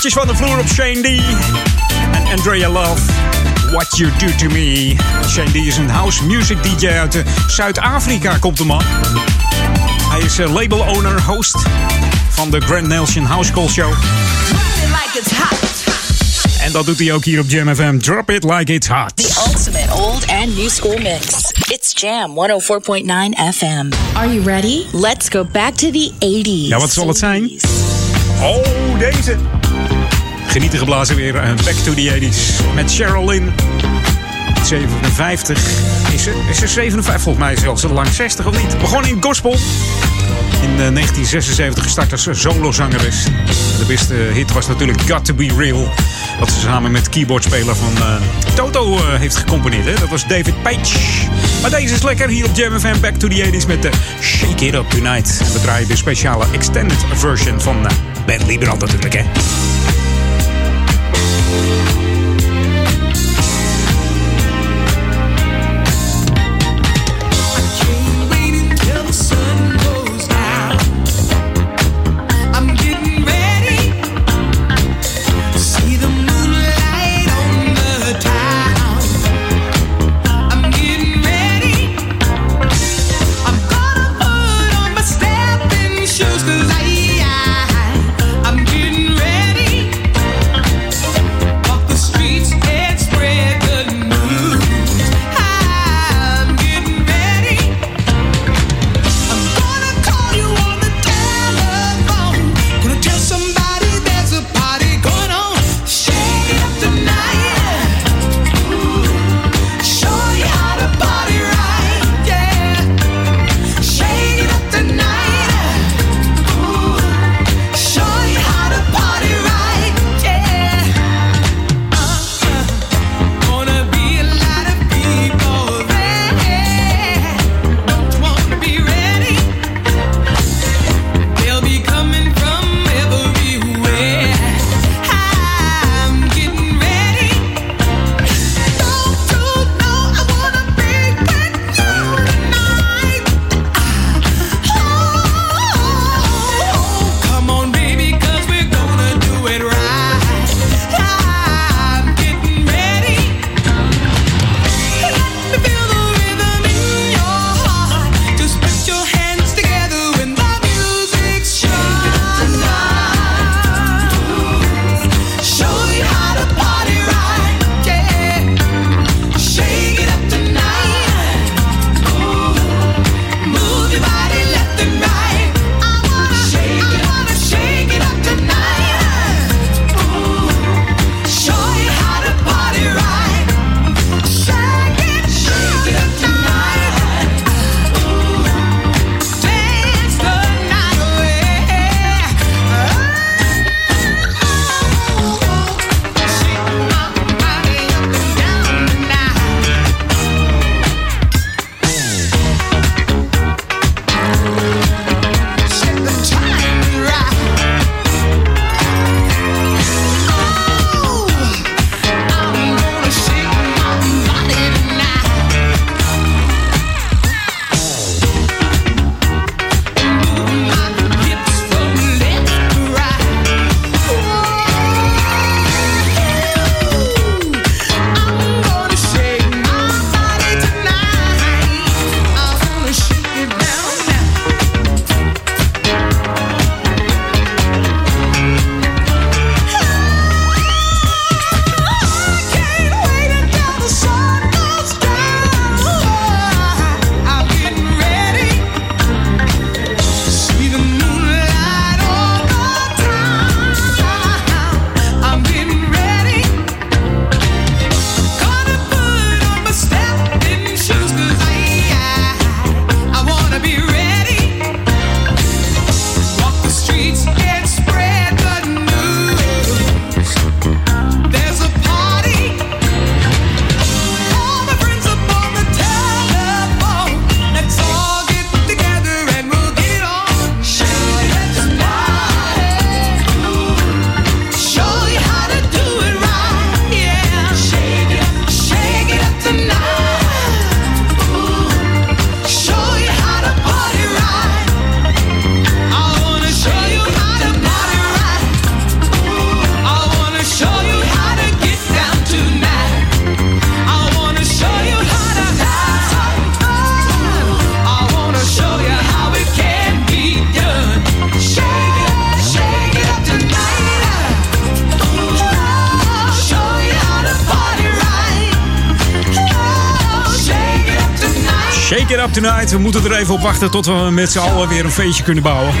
Voetjes van de vloer op Shane D. En Andrea Love. What You Do To Me. Shane D is een house music DJ uit eh, Zuid-Afrika, komt de man. Hij is eh, label owner, host van de Grand Nelson House Call Show. like it's hot. En dat doet hij ook hier op Jam FM. Drop It Like It's Hot. The ultimate old and new school mix. It's Jam 104.9 FM. Are you ready? Let's go back to the 80s. Ja, wat zal het zijn? Oh, deze. Genieten geblazen weer. eh, Back to the 80s. Met Cheryl Lynn. 57. Is ze, is ze 57? Volgens mij zelfs lang 60 of niet. Begon in gospel. In eh, 1976 gestart als solozangeres. De beste hit was natuurlijk Got To Be Real. Wat ze samen met keyboardspeler van eh, Toto eh, heeft gecomponeerd. Hè? Dat was David Page. Maar deze is lekker hier op Jam FM Back to the 80s met de Shake It Up Tonight. We draaien de speciale extended version van Ben Lieberand natuurlijk. Hè? I'm Shake it up tonight. We moeten er even op wachten tot we met z'n allen weer een feestje kunnen bouwen.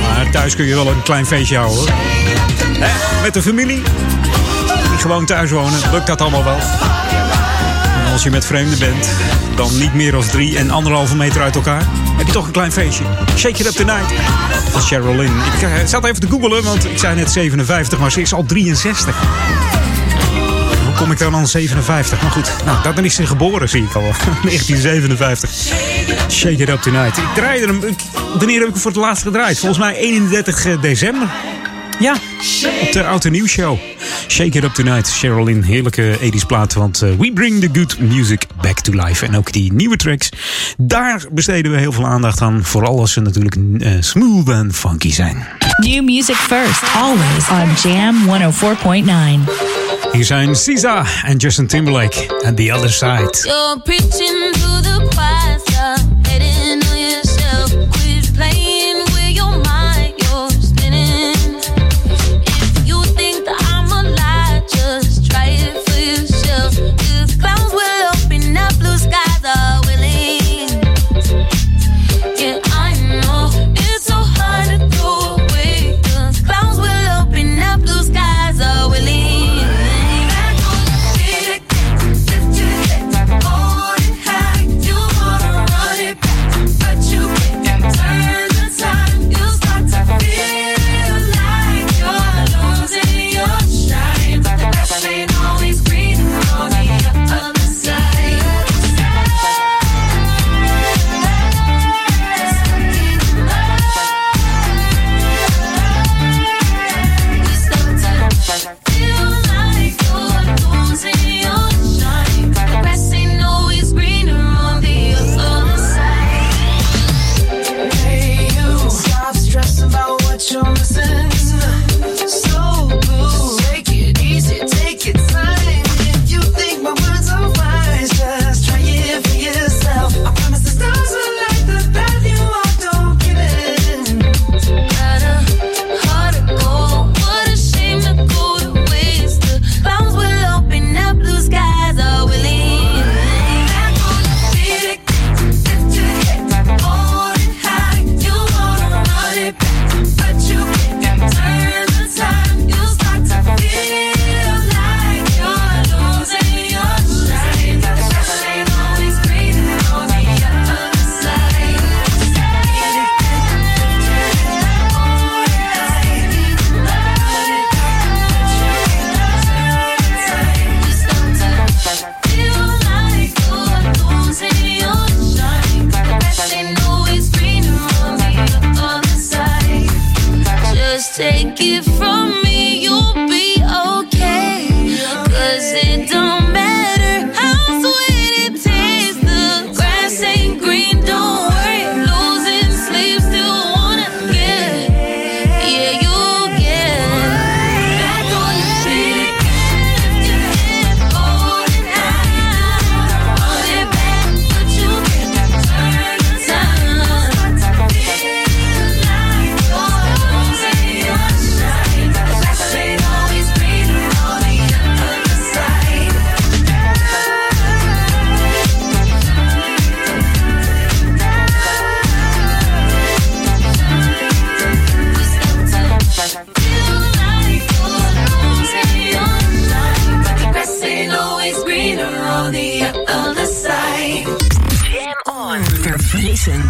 Maar thuis kun je wel een klein feestje houden. Hè? Met de familie. Gewoon thuis wonen. Lukt dat allemaal wel. Als je met vreemden bent, dan niet meer dan drie en anderhalve meter uit elkaar. Heb je toch een klein feestje. Shake it up tonight. Is Cheryl Lynn. Ik eh, zat even te googelen, want ik zei net 57, maar ze is al 63 Kom ik dan aan 57? Maar goed, nou, dan is ze geboren, zie ik al. 1957. Shake it up tonight. Ik draaide hem. ik- wanneer heb ik hem voor het laatst gedraaid? Volgens mij 31 december. Ja, op de Oud en Nieuw Show. Shake it up tonight. Cheryl Lynn, heerlijke 80s plaat. Want eh, we bring the good music back to life. En ook die nieuwe tracks, daar besteden we heel veel aandacht aan. Vooral als ze natuurlijk eh, smooth en funky zijn. New music first, always on Jam 104.9. Hier zijn SZA en Justin Timberlake. And the other side. You're preaching to the choir,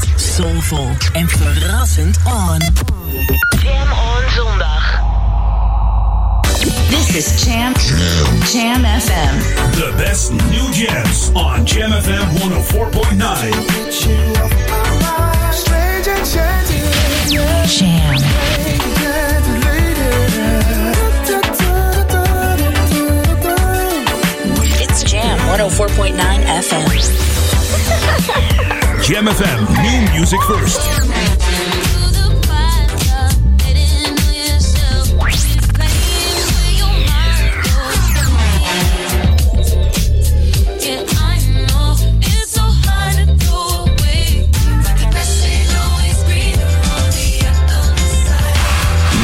Verfrissend, soulvol en verrassend on. Jam on zondag. This is Jam. Jam FM. The best new jams on Jam FM 104.9. Jam. It's Jam 104.9 FM. Jam FM. New music first.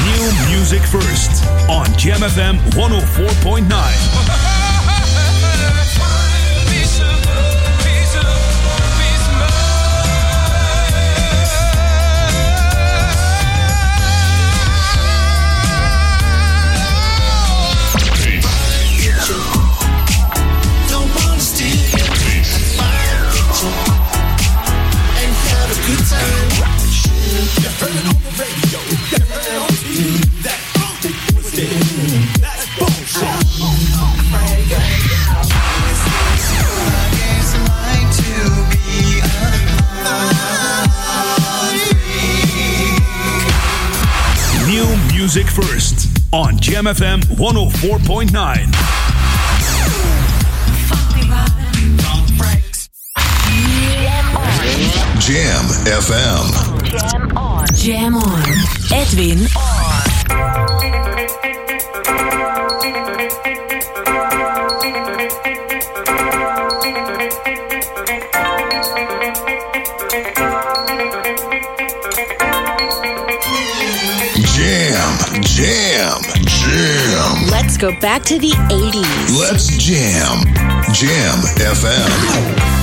New music first on GMFM 104.9. Jam FM 104.9. Jam FM. Jam on. Jam on. Edwin on. go back to the 80s. Let's jam. Jam FM.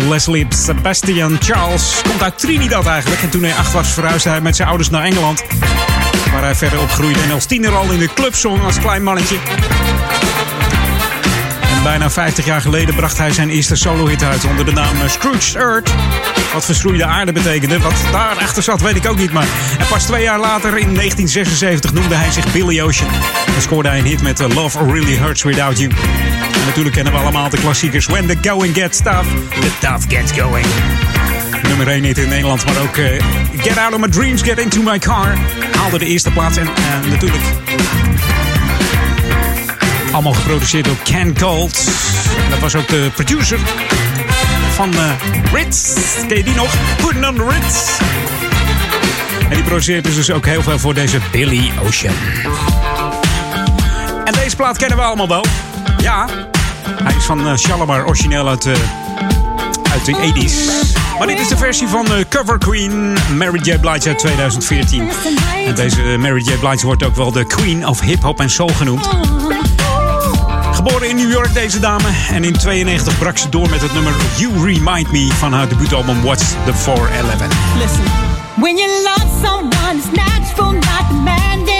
Leslie Sebastian Charles komt uit Trinidad eigenlijk. En toen hij acht was verhuisde hij met zijn ouders naar Engeland. Waar hij verder opgroeide en als tiener al in de club zong als klein mannetje. En bijna 50 jaar geleden bracht hij zijn eerste solo-hit uit onder de naam eh, Scrooge Earth. Wat verschroeide aarde betekende, wat daarachter zat weet ik ook niet. Maar en pas twee jaar later, in 1976, noemde hij zich Billy Ocean. En scoorde hij een hit met eh, Love Really Hurts Without You. En natuurlijk kennen we allemaal de klassiekers When the Going Gets Tough, The Tough Gets Going. Nummer 1 niet in Nederland, maar ook eh, Get Out of My Dreams, Get Into My Car. Haalde de eerste plaats en eh, natuurlijk... Allemaal geproduceerd door Ken Gold. Dat was ook de producer van uh, Ritz. Ken je die nog? Putting on the Ritz. En die produceert dus ook heel veel voor deze Billy Ocean. En deze plaat kennen we allemaal wel. Ja, hij is van uh, Shalimar, origineel uit, uh, uit de 80s. Maar dit is de versie van uh, Cover Queen, Mary J. Blige uit 2014. En deze Mary J. Blige wordt ook wel de Queen of Hip Hop en Soul genoemd. Geboren in New York, deze dame. En in 92 brak ze door met het nummer You Remind Me van haar debuutalbum What's the 411. Listen, when you love someone, it's natural, not demanding.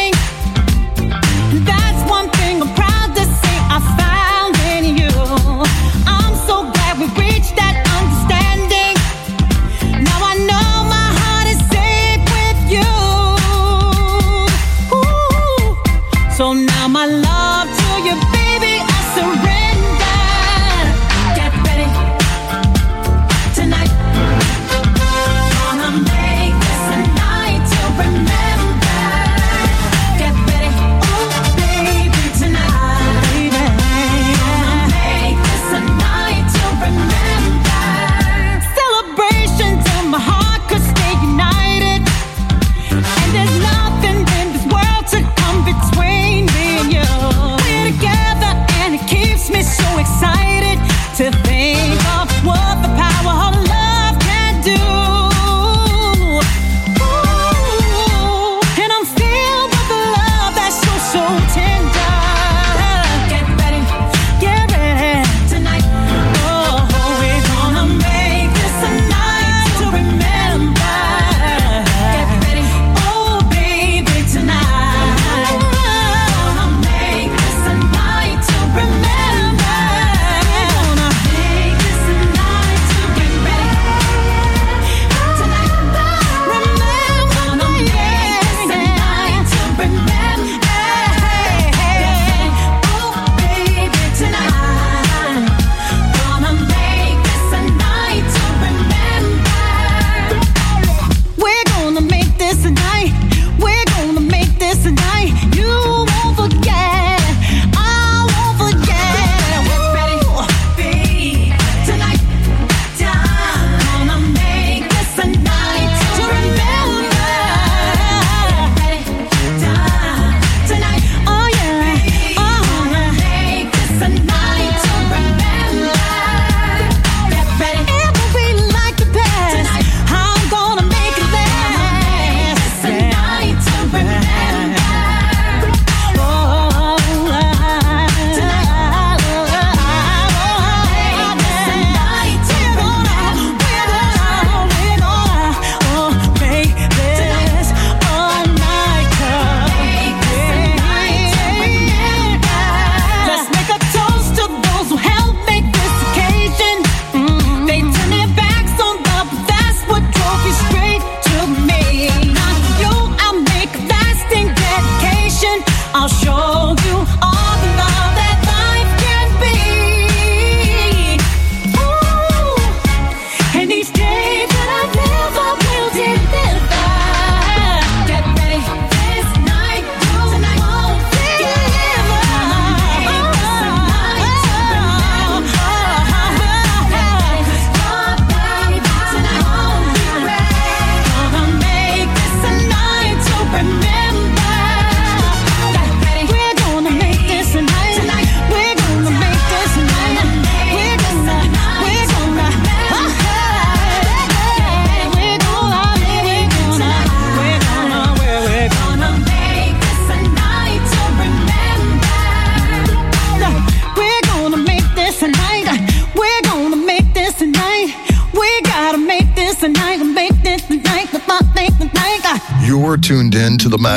To think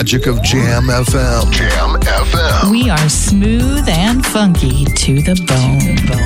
magic of Jam FM. Jam FM. We are smooth and funky to the bone. Jam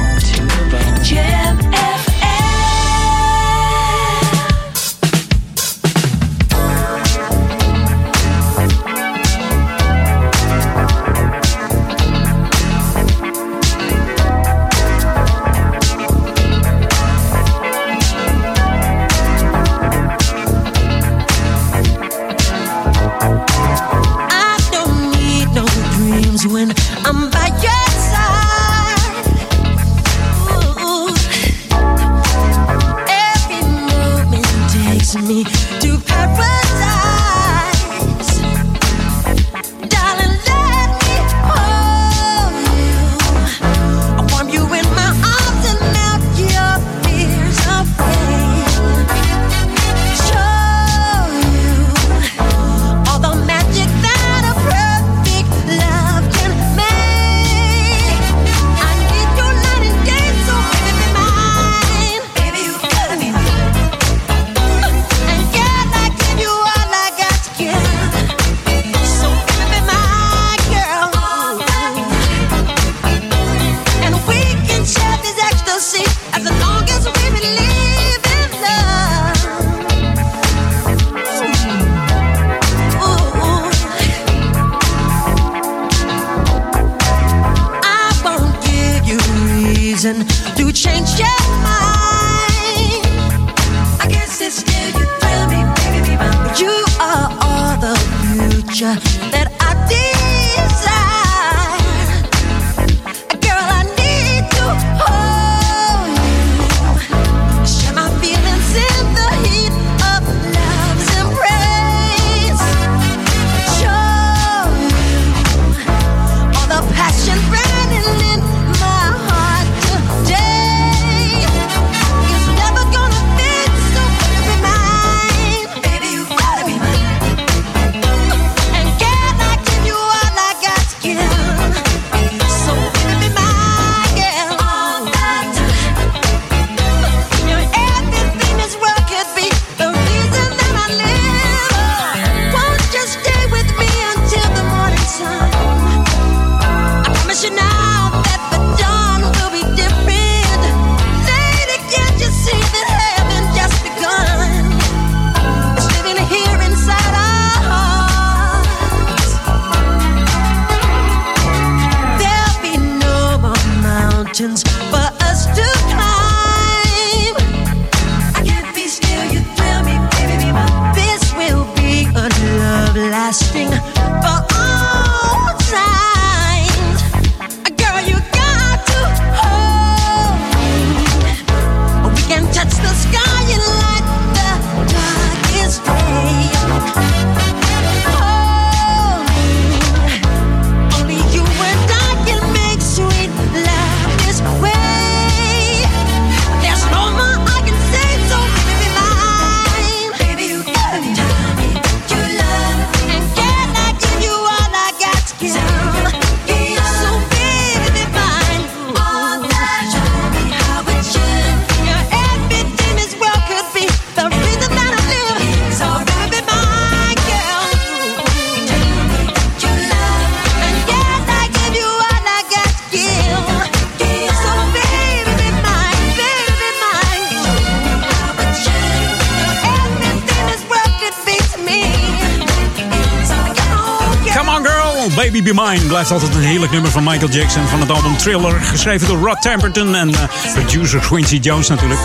Blijft altijd een heerlijk nummer van Michael Jackson van het album Thriller. Geschreven door Rod Temperton en eh, producer Quincy Jones natuurlijk.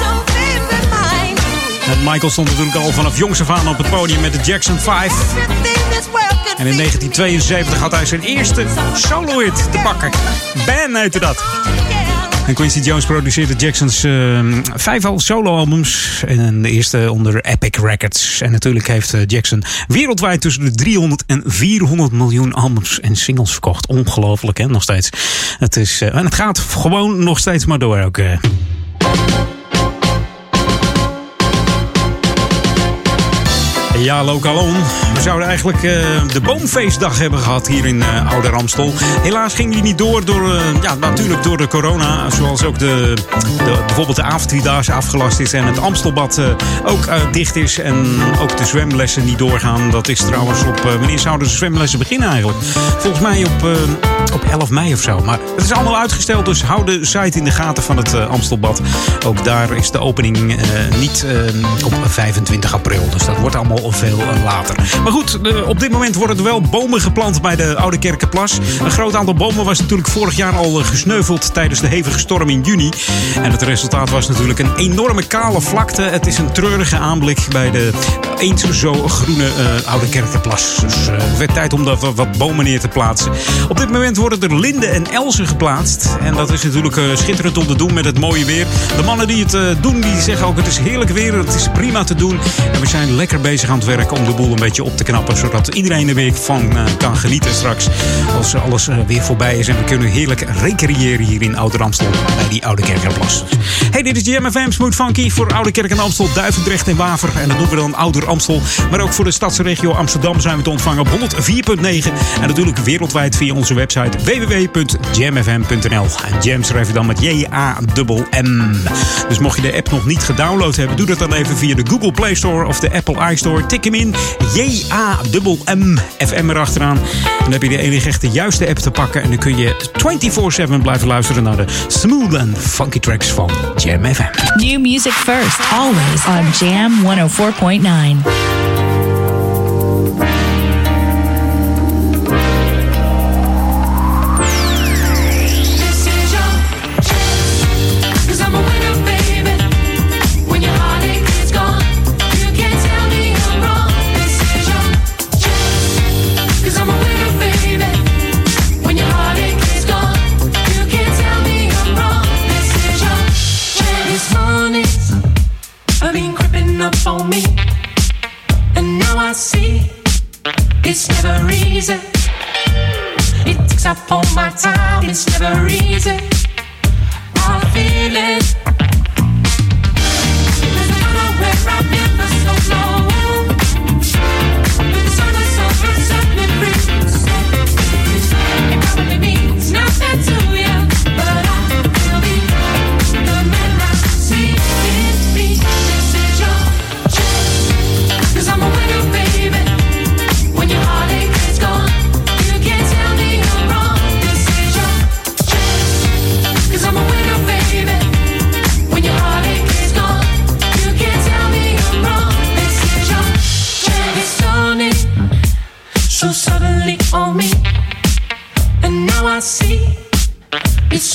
En Michael stond natuurlijk al vanaf jongs af aan op het podium met de Jackson 5. En in 1972 had hij zijn eerste solo-hit te pakken. Ban heette dat. En Quincy Jones produceerde Jackson's eh, vijf al solo-albums. En de eerste onder Epic Records. En natuurlijk heeft eh, Jackson wereldwijd tussen de 300 en 400 miljoen albums en singles verkocht. Ongelooflijk, hè? Nog steeds. Het is, eh, en het gaat gewoon nog steeds maar door ook. eh. Ja, Lokalon. We zouden eigenlijk eh, de boomfeestdag hebben gehad hier in eh Oude Ramstel. Helaas ging die niet door, door eh, ja, natuurlijk door de corona. Zoals ook de, de, bijvoorbeeld de avondvierdaagse afgelast is. En het Amstelbad ook dicht is. En ook de zwemlessen niet doorgaan. Dat is trouwens op... wanneer zouden de zwemlessen beginnen eigenlijk? Volgens mij op, op 11 mei of zo. Maar het is allemaal uitgesteld. Dus hou de site in de gaten van het eh, Amstelbad. Ook daar is de opening eh, niet eh, op 25 april. Dus dat wordt allemaal veel later. Maar goed, op dit moment worden er wel bomen geplant bij de Oude Kerkenplas. Een groot aantal bomen was natuurlijk vorig jaar al gesneuveld tijdens de hevige storm in juni. En het resultaat was natuurlijk een enorme kale vlakte. Het is een treurige aanblik bij de eens zo groene Oude Kerkenplas. Dus het werd tijd om daar wat- bomen neer te plaatsen. Op dit moment worden er Linde en Geplaatst. En dat is natuurlijk eh, schitterend om te doen met het mooie weer. De mannen die het eh, doen, die zeggen ook het is heerlijk weer. Het is prima te doen. En we zijn lekker bezig aan het werk om de boel een beetje op te knappen. Zodat iedereen er weer van eh, kan genieten straks. Als alles weer voorbij is. En we kunnen heerlijk recreëren hier in Oude Ramstel. Bij die Oude Kerk en Plas. Hey, dit is Jam FM Smooth Funky voor Oude Kerk en Amstel, Duivendrecht en Waver. En dat doen we dan Ouder Amstel. Maar ook voor de stadsregio Amsterdam zijn we te ontvangen op 104.9. En natuurlijk wereldwijd via onze website www.jamfm.nl. En Jam schrijf je dan met J-A-M-M. Dus mocht je de app nog niet gedownload hebben, doe dat dan even via de Google Play Store of de Apple iStore. Tik hem in. J-A-M-M. FM erachteraan. Dan heb je de enige echte juiste app te pakken. En dan kun je 24-7 blijven luisteren naar de smooth en funky tracks van Jam FM. New music first, always on Jam 104.9. all my time, it's never easy. I feel it.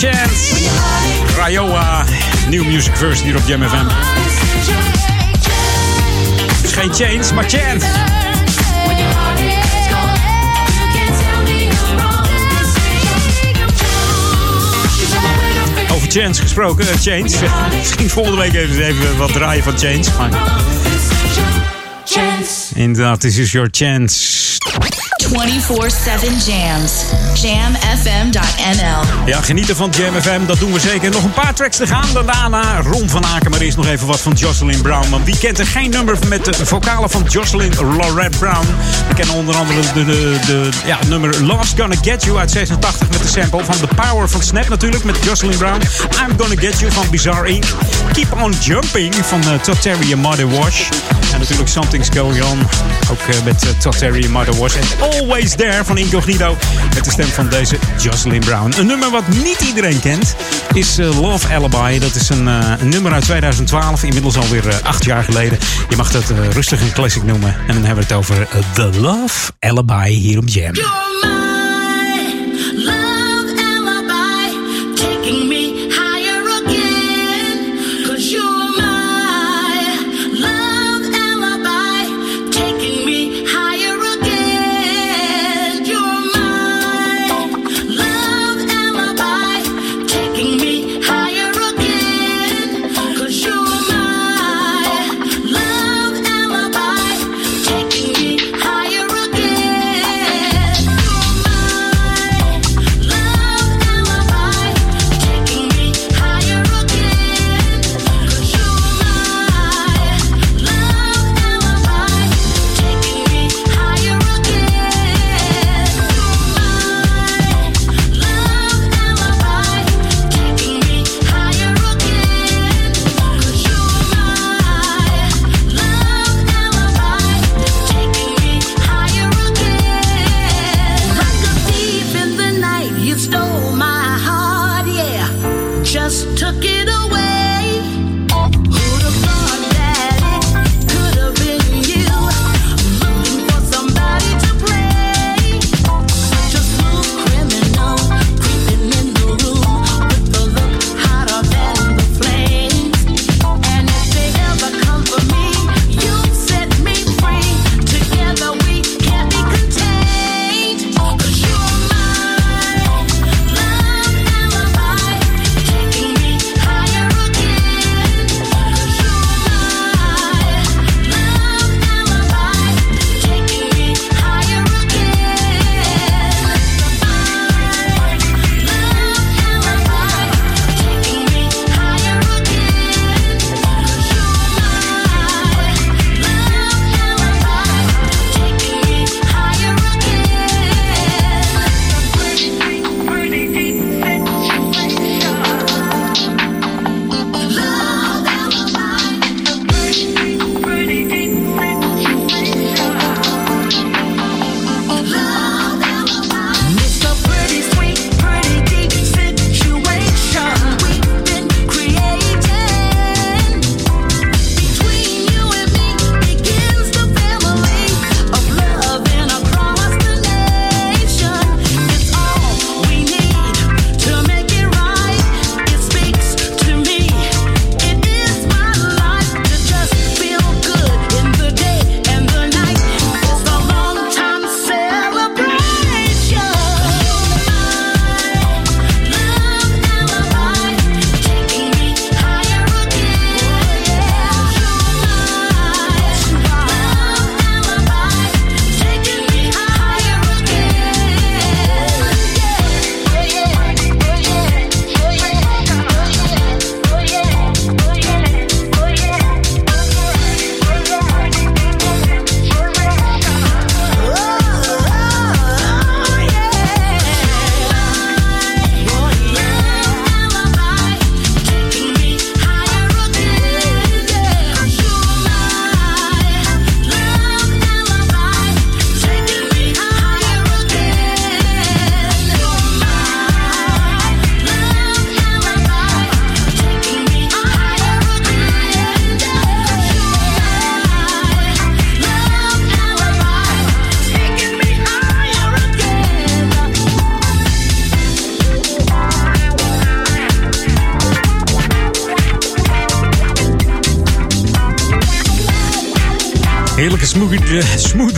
chance. Rayoa, New Music First hier op Jam FM. Is geen change, maar chance. Chance. Over chance gesproken, change. Misschien volgende week even, even wat draaien van. Maar Chance. inderdaad, this is your chance. 24-7 jams. Jamfm.nl. Ja, genieten van Jam FM, dat doen we zeker. Nog een paar tracks te gaan. Daarna Ron van Aken, maar eerst nog even wat van Jocelyn Brown. Want wie kent er geen nummer met de vocalen van Jocelyn Lorette Brown? We kennen onder andere de, de, de ja, nummer Love's Gonna Get You uit 86 met de sample van The Power van Snap natuurlijk met Jocelyn Brown. I'm Gonna Get You van Bizarre Inc. Keep On Jumping van uh, Todd Terry en Muddy Wash. En natuurlijk Something's Going On. Ook eh, met uh, Todd Terry Mother Was. En Always There van Incognito. Met de stem van deze Jocelyn Brown. Een nummer wat niet iedereen kent is uh, Love Alibi. Dat is een, nummer uit 2012. Inmiddels alweer uh, acht jaar geleden. Je mag dat rustig een classic noemen. En dan hebben we het over The Love Alibi hier op Jam.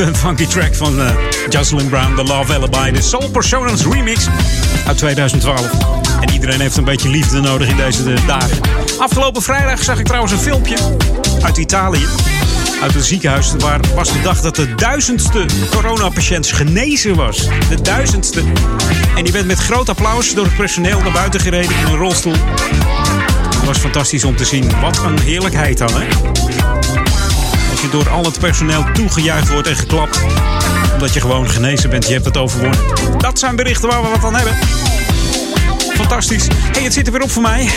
Smooth en funky track van uh, Jocelyn Brown, The Love Alibi, de Soul Personas remix uit 2012. En iedereen heeft een beetje liefde nodig in deze dagen. Afgelopen vrijdag zag ik trouwens een filmpje uit Italië. Uit een ziekenhuis waar was de dag dat de duizendste coronapatiënt genezen was. De duizendste. En die werd met groot applaus door het personeel naar buiten gereden in een rolstoel. Het was fantastisch om te zien. Wat een heerlijkheid dan, hè? Door al het personeel toegejuicht wordt en geklapt. Omdat je gewoon genezen bent, je hebt het overwonnen. Dat zijn berichten waar we wat aan hebben. Fantastisch. Hey, het zit er weer op voor mij.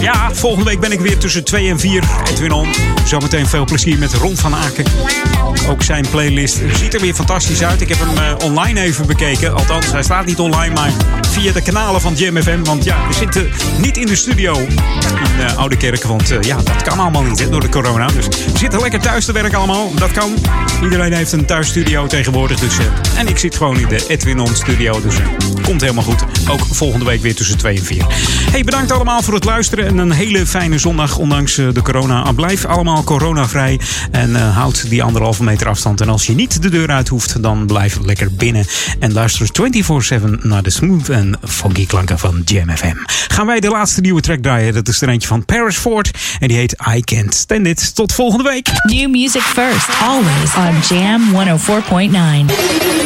Ja, volgende week ben ik weer tussen 2 en 4. Edwin On. Zometeen veel plezier met Ron van Aken. Ook zijn playlist ziet er weer fantastisch uit. Ik heb hem eh, online even bekeken. Althans, hij staat niet online, maar via de kanalen van Jam FM. Want ja, we zitten niet in de studio in uh, Oude Kerk. Want eh, ja, dat kan allemaal niet door de corona. Dus we zitten lekker thuis te werken allemaal. Dat kan. Iedereen heeft een thuisstudio tegenwoordig. Dus, eh, en ik zit gewoon in de Edwin On studio. Dus komt helemaal goed. Ook volgende week weer tussen 2 en 4. Hey, bedankt allemaal voor het luisteren. En een hele fijne zondag, ondanks eh, de corona. Ah, Blijf allemaal coronavrij. En eh, houd die anderhalve meter afstand. En als je niet de deur uit hoeft, dan blijf lekker binnen. En luister 24-7 naar de smooth en funky klanken van Jam FM. Gaan wij de laatste nieuwe track draaien. Dat is er eentje van Paris Ford. En die heet I Can't Stand It. Tot volgende week. New music first, always on Jam 104.9.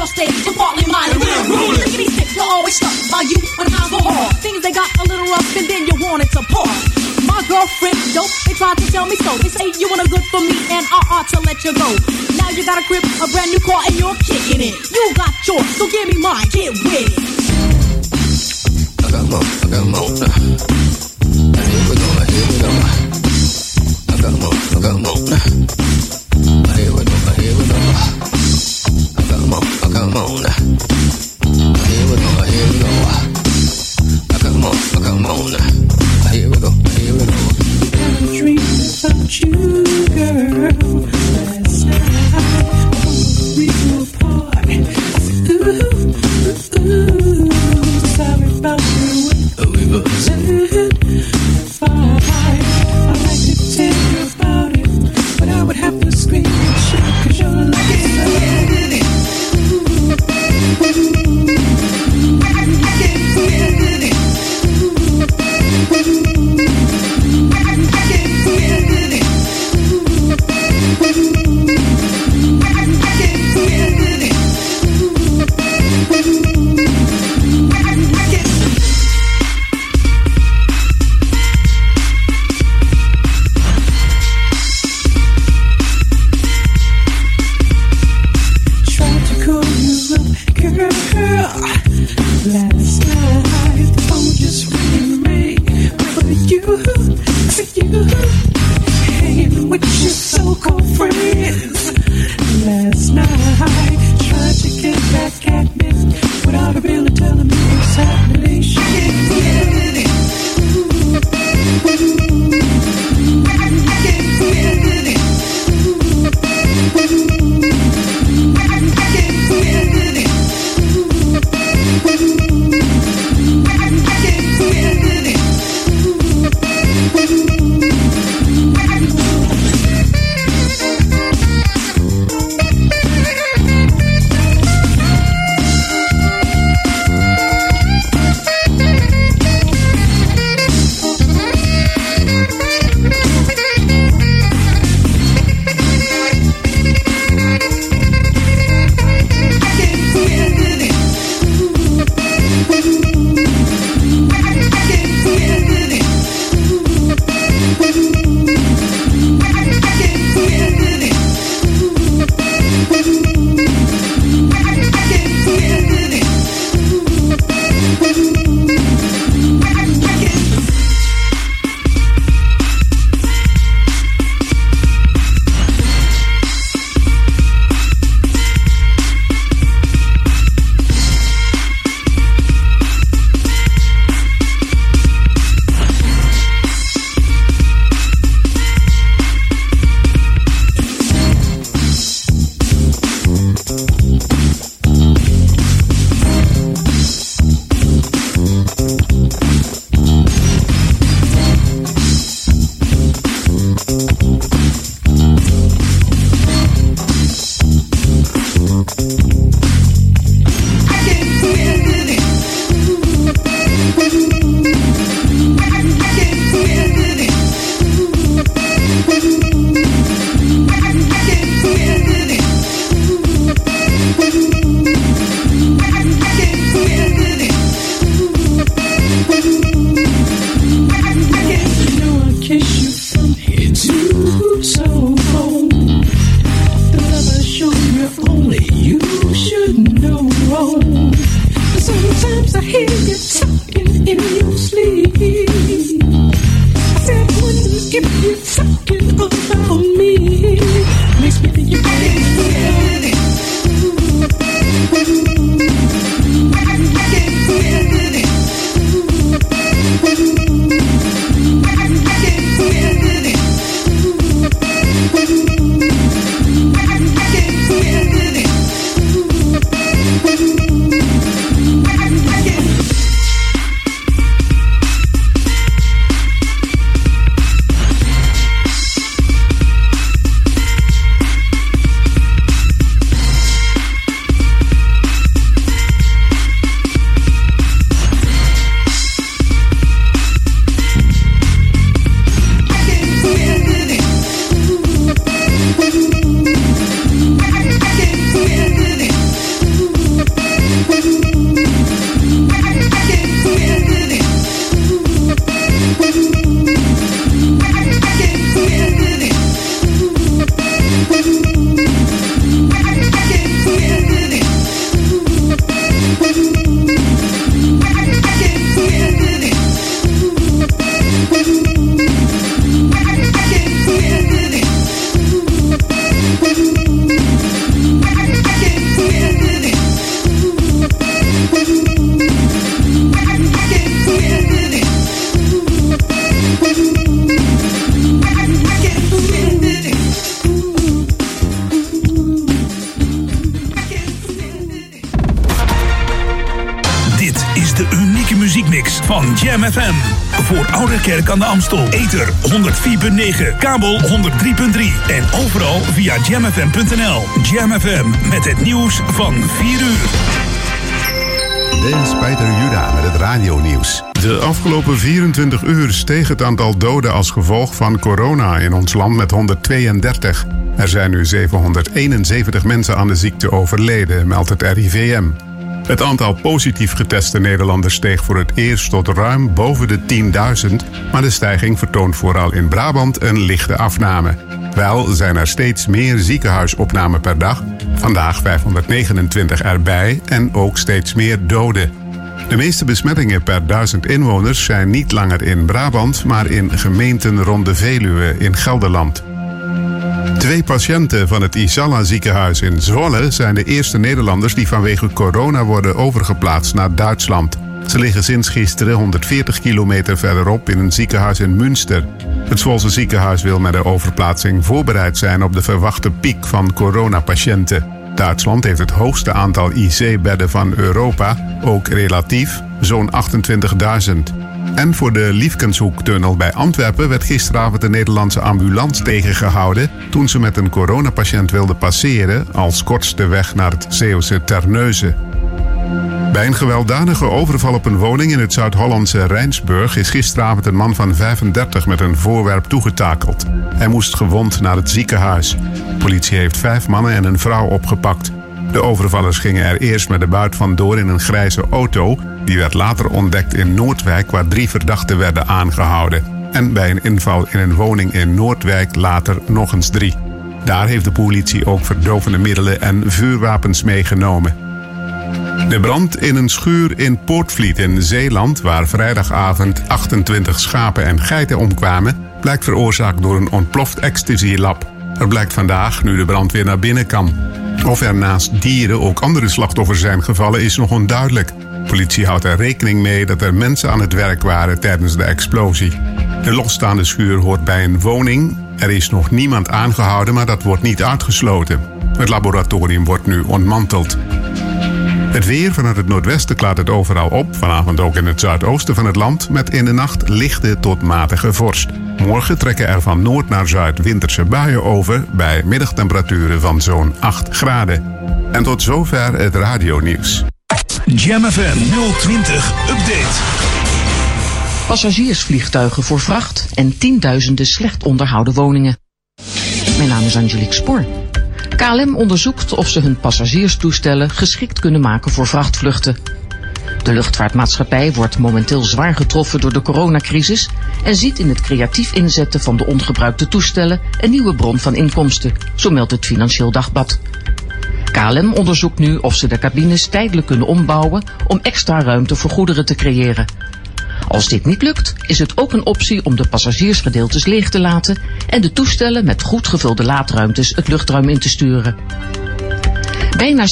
your stage, so partly mine and we're ruling. Look at these sticks, you're always stuck by you when times were hard. Things they got a little rough and then you wanted to part. My girlfriend, dope, they tried to tell me so. They say you want a good for me and I ought to let you go. Now you got a crib, a brand new car, and you're kicking it. You got yours, so give me mine, get with it. I got more, I got more. Here we go, here we go. I got more, I got more. Here we go, here we go. I got more, aan de Amstel. Ether 104.9, kabel 103.3 en overal via jamfm.nl. Jam FM met het nieuws van 4 uur. Dit is Peter Juda met het radionieuws. De afgelopen 24 uur steeg het aantal doden als gevolg van corona in ons land met 132. Er zijn nu 771 mensen aan de ziekte overleden, meldt het RIVM. Het aantal positief geteste Nederlanders steeg voor het eerst tot ruim boven de 10.000, maar de stijging vertoont vooral in Brabant een lichte afname. Wel zijn er steeds meer ziekenhuisopnamen per dag, vandaag 529 erbij en ook steeds meer doden. De meeste besmettingen per duizend inwoners zijn niet langer in Brabant, maar in gemeenten rond de Veluwe in Gelderland. Twee patiënten van het Isala ziekenhuis in Zwolle zijn de eerste Nederlanders die vanwege corona worden overgeplaatst naar Duitsland. Ze liggen sinds gisteren 140 kilometer verderop in een ziekenhuis in Münster. Het Zwolse ziekenhuis wil met de overplaatsing voorbereid zijn op de verwachte piek van coronapatiënten. Duitsland heeft het hoogste aantal IC-bedden van Europa, ook relatief, zo'n 28.000. En voor de Liefkenshoektunnel bij Antwerpen werd gisteravond een Nederlandse ambulance tegengehouden toen ze met een coronapatiënt wilde passeren als kortste weg naar het Zeeuwse Terneuzen. Bij een gewelddadige overval op een woning in het Zuid-Hollandse Rijnsburg is gisteravond een man van 35 met een voorwerp toegetakeld. Hij moest gewond naar het ziekenhuis. Politie heeft vijf mannen en een vrouw opgepakt. De overvallers gingen er eerst met de buit vandoor in een grijze auto. Die werd later ontdekt in Noordwijk, waar drie verdachten werden aangehouden. En bij een inval in een woning in Noordwijk later nog eens drie. Daar heeft de politie ook verdovende middelen en vuurwapens meegenomen. De brand in een schuur in Poortvliet in Zeeland, waar vrijdagavond 28 schapen en geiten omkwamen, blijkt veroorzaakt door een ontploft ecstasy-lab. Er blijkt vandaag, nu de brand weer naar binnen kan. Of er naast dieren ook andere slachtoffers zijn gevallen, is nog onduidelijk. Politie houdt er rekening mee dat er mensen aan het werk waren tijdens de explosie. De losstaande schuur hoort bij een woning. Er is nog niemand aangehouden, maar dat wordt niet uitgesloten. Het laboratorium wordt nu ontmanteld. Het weer vanuit het noordwesten klaart het overal op. Vanavond ook in het zuidoosten van het land. Met in de nacht lichte tot matige vorst. Morgen trekken er van noord naar zuid winterse buien over. Bij middagtemperaturen van zo'n 8 graden. En tot zover het radionieuws. Jam FM 020 Update. Passagiersvliegtuigen voor vracht en tienduizenden slecht onderhouden woningen. Mijn naam is Angelique Spoor. KLM onderzoekt of ze hun passagierstoestellen geschikt kunnen maken voor vrachtvluchten. De luchtvaartmaatschappij wordt momenteel zwaar getroffen door de coronacrisis en ziet in het creatief inzetten van de ongebruikte toestellen een nieuwe bron van inkomsten, zo meldt het Financieel Dagblad. KLM onderzoekt nu of ze de cabines tijdelijk kunnen ombouwen om extra ruimte voor goederen te creëren. Als dit niet lukt, is het ook een optie om de passagiersgedeeltes leeg te laten en de toestellen met goed gevulde laadruimtes het luchtruim in te sturen. Bijna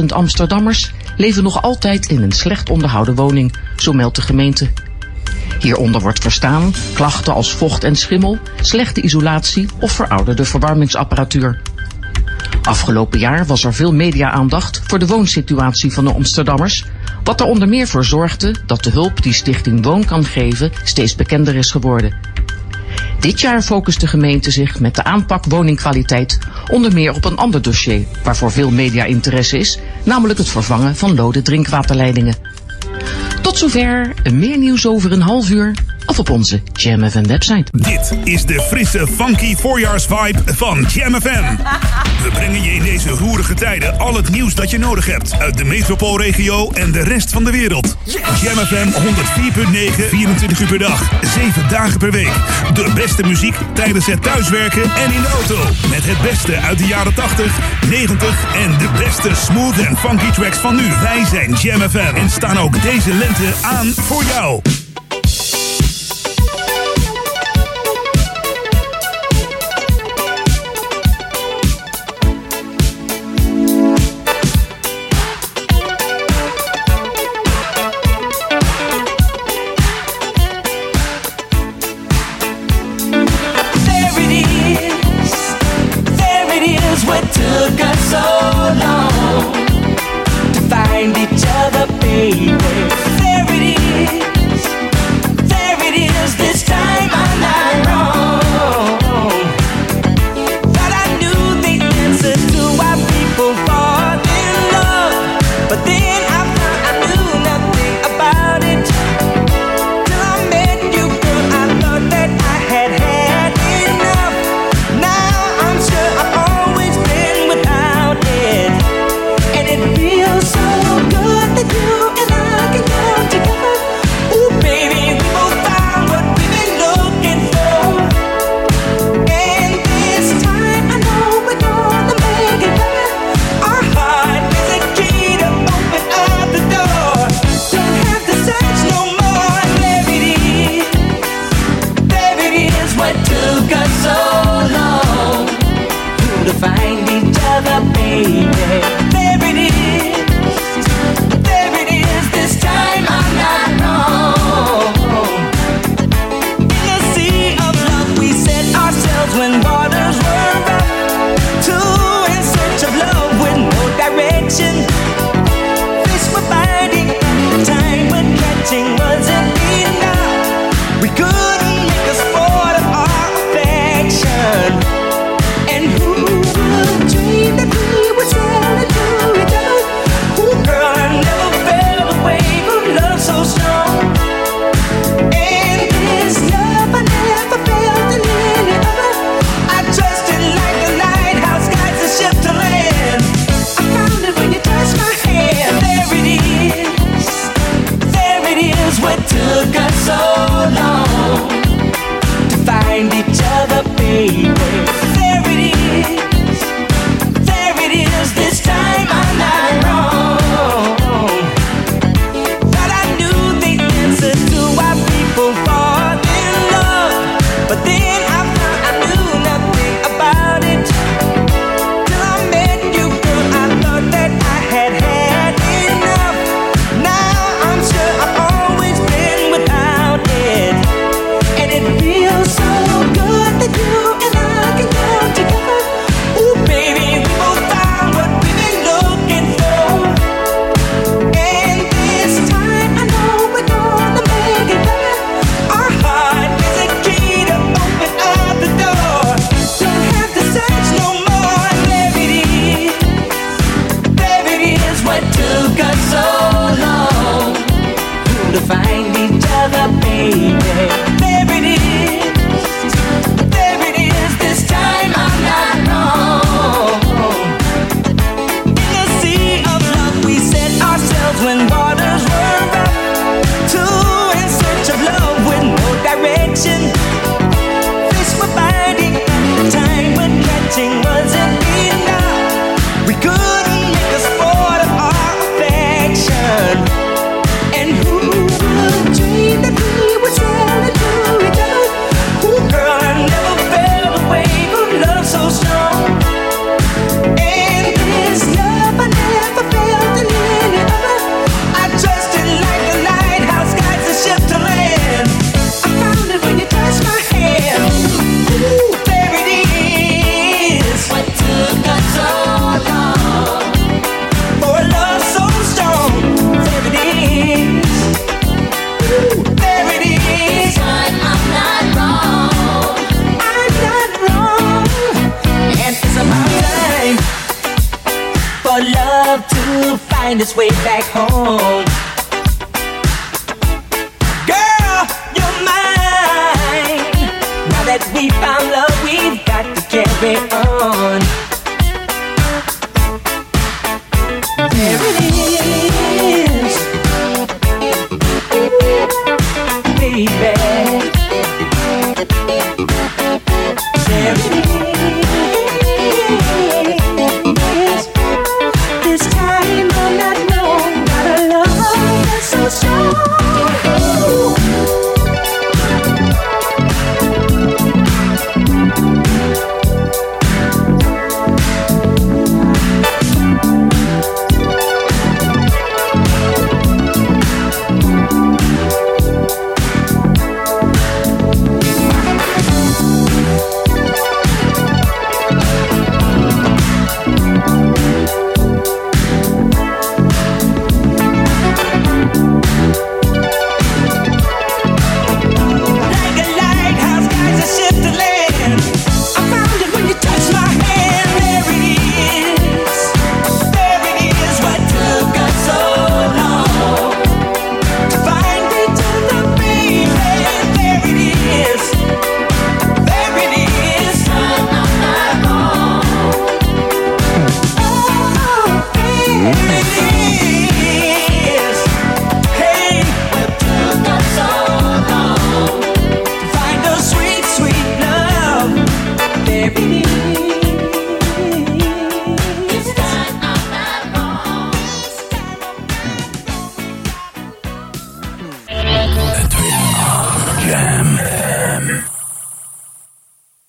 70.000 Amsterdammers leven nog altijd in een slecht onderhouden woning, zo meldt de gemeente. Hieronder wordt verstaan klachten als vocht en schimmel, slechte isolatie of verouderde verwarmingsapparatuur. Afgelopen jaar was er veel media-aandacht voor de woonsituatie van de Amsterdammers, wat er onder meer voor zorgde dat de hulp die Stichting Woon kan geven steeds bekender is geworden. Dit jaar focust de gemeente zich met de aanpak woningkwaliteit onder meer op een ander dossier waarvoor veel media-interesse is, namelijk het vervangen van lode drinkwaterleidingen. Tot zover, meer nieuws over een half uur of op onze Jam FM website. Dit is de frisse, funky voorjaarsvibe van Jam FM. We brengen je in deze roerige tijden al het nieuws dat je nodig hebt uit de metropoolregio en de rest van de wereld. Jam FM 104.9, 24 uur per dag, 7 dagen per week. De beste muziek tijdens het thuiswerken en in de auto. Met het beste uit de jaren 80, 90 en de beste smooth en funky tracks van nu. Wij zijn Jam FM en staan ook deze lente aan voor jou.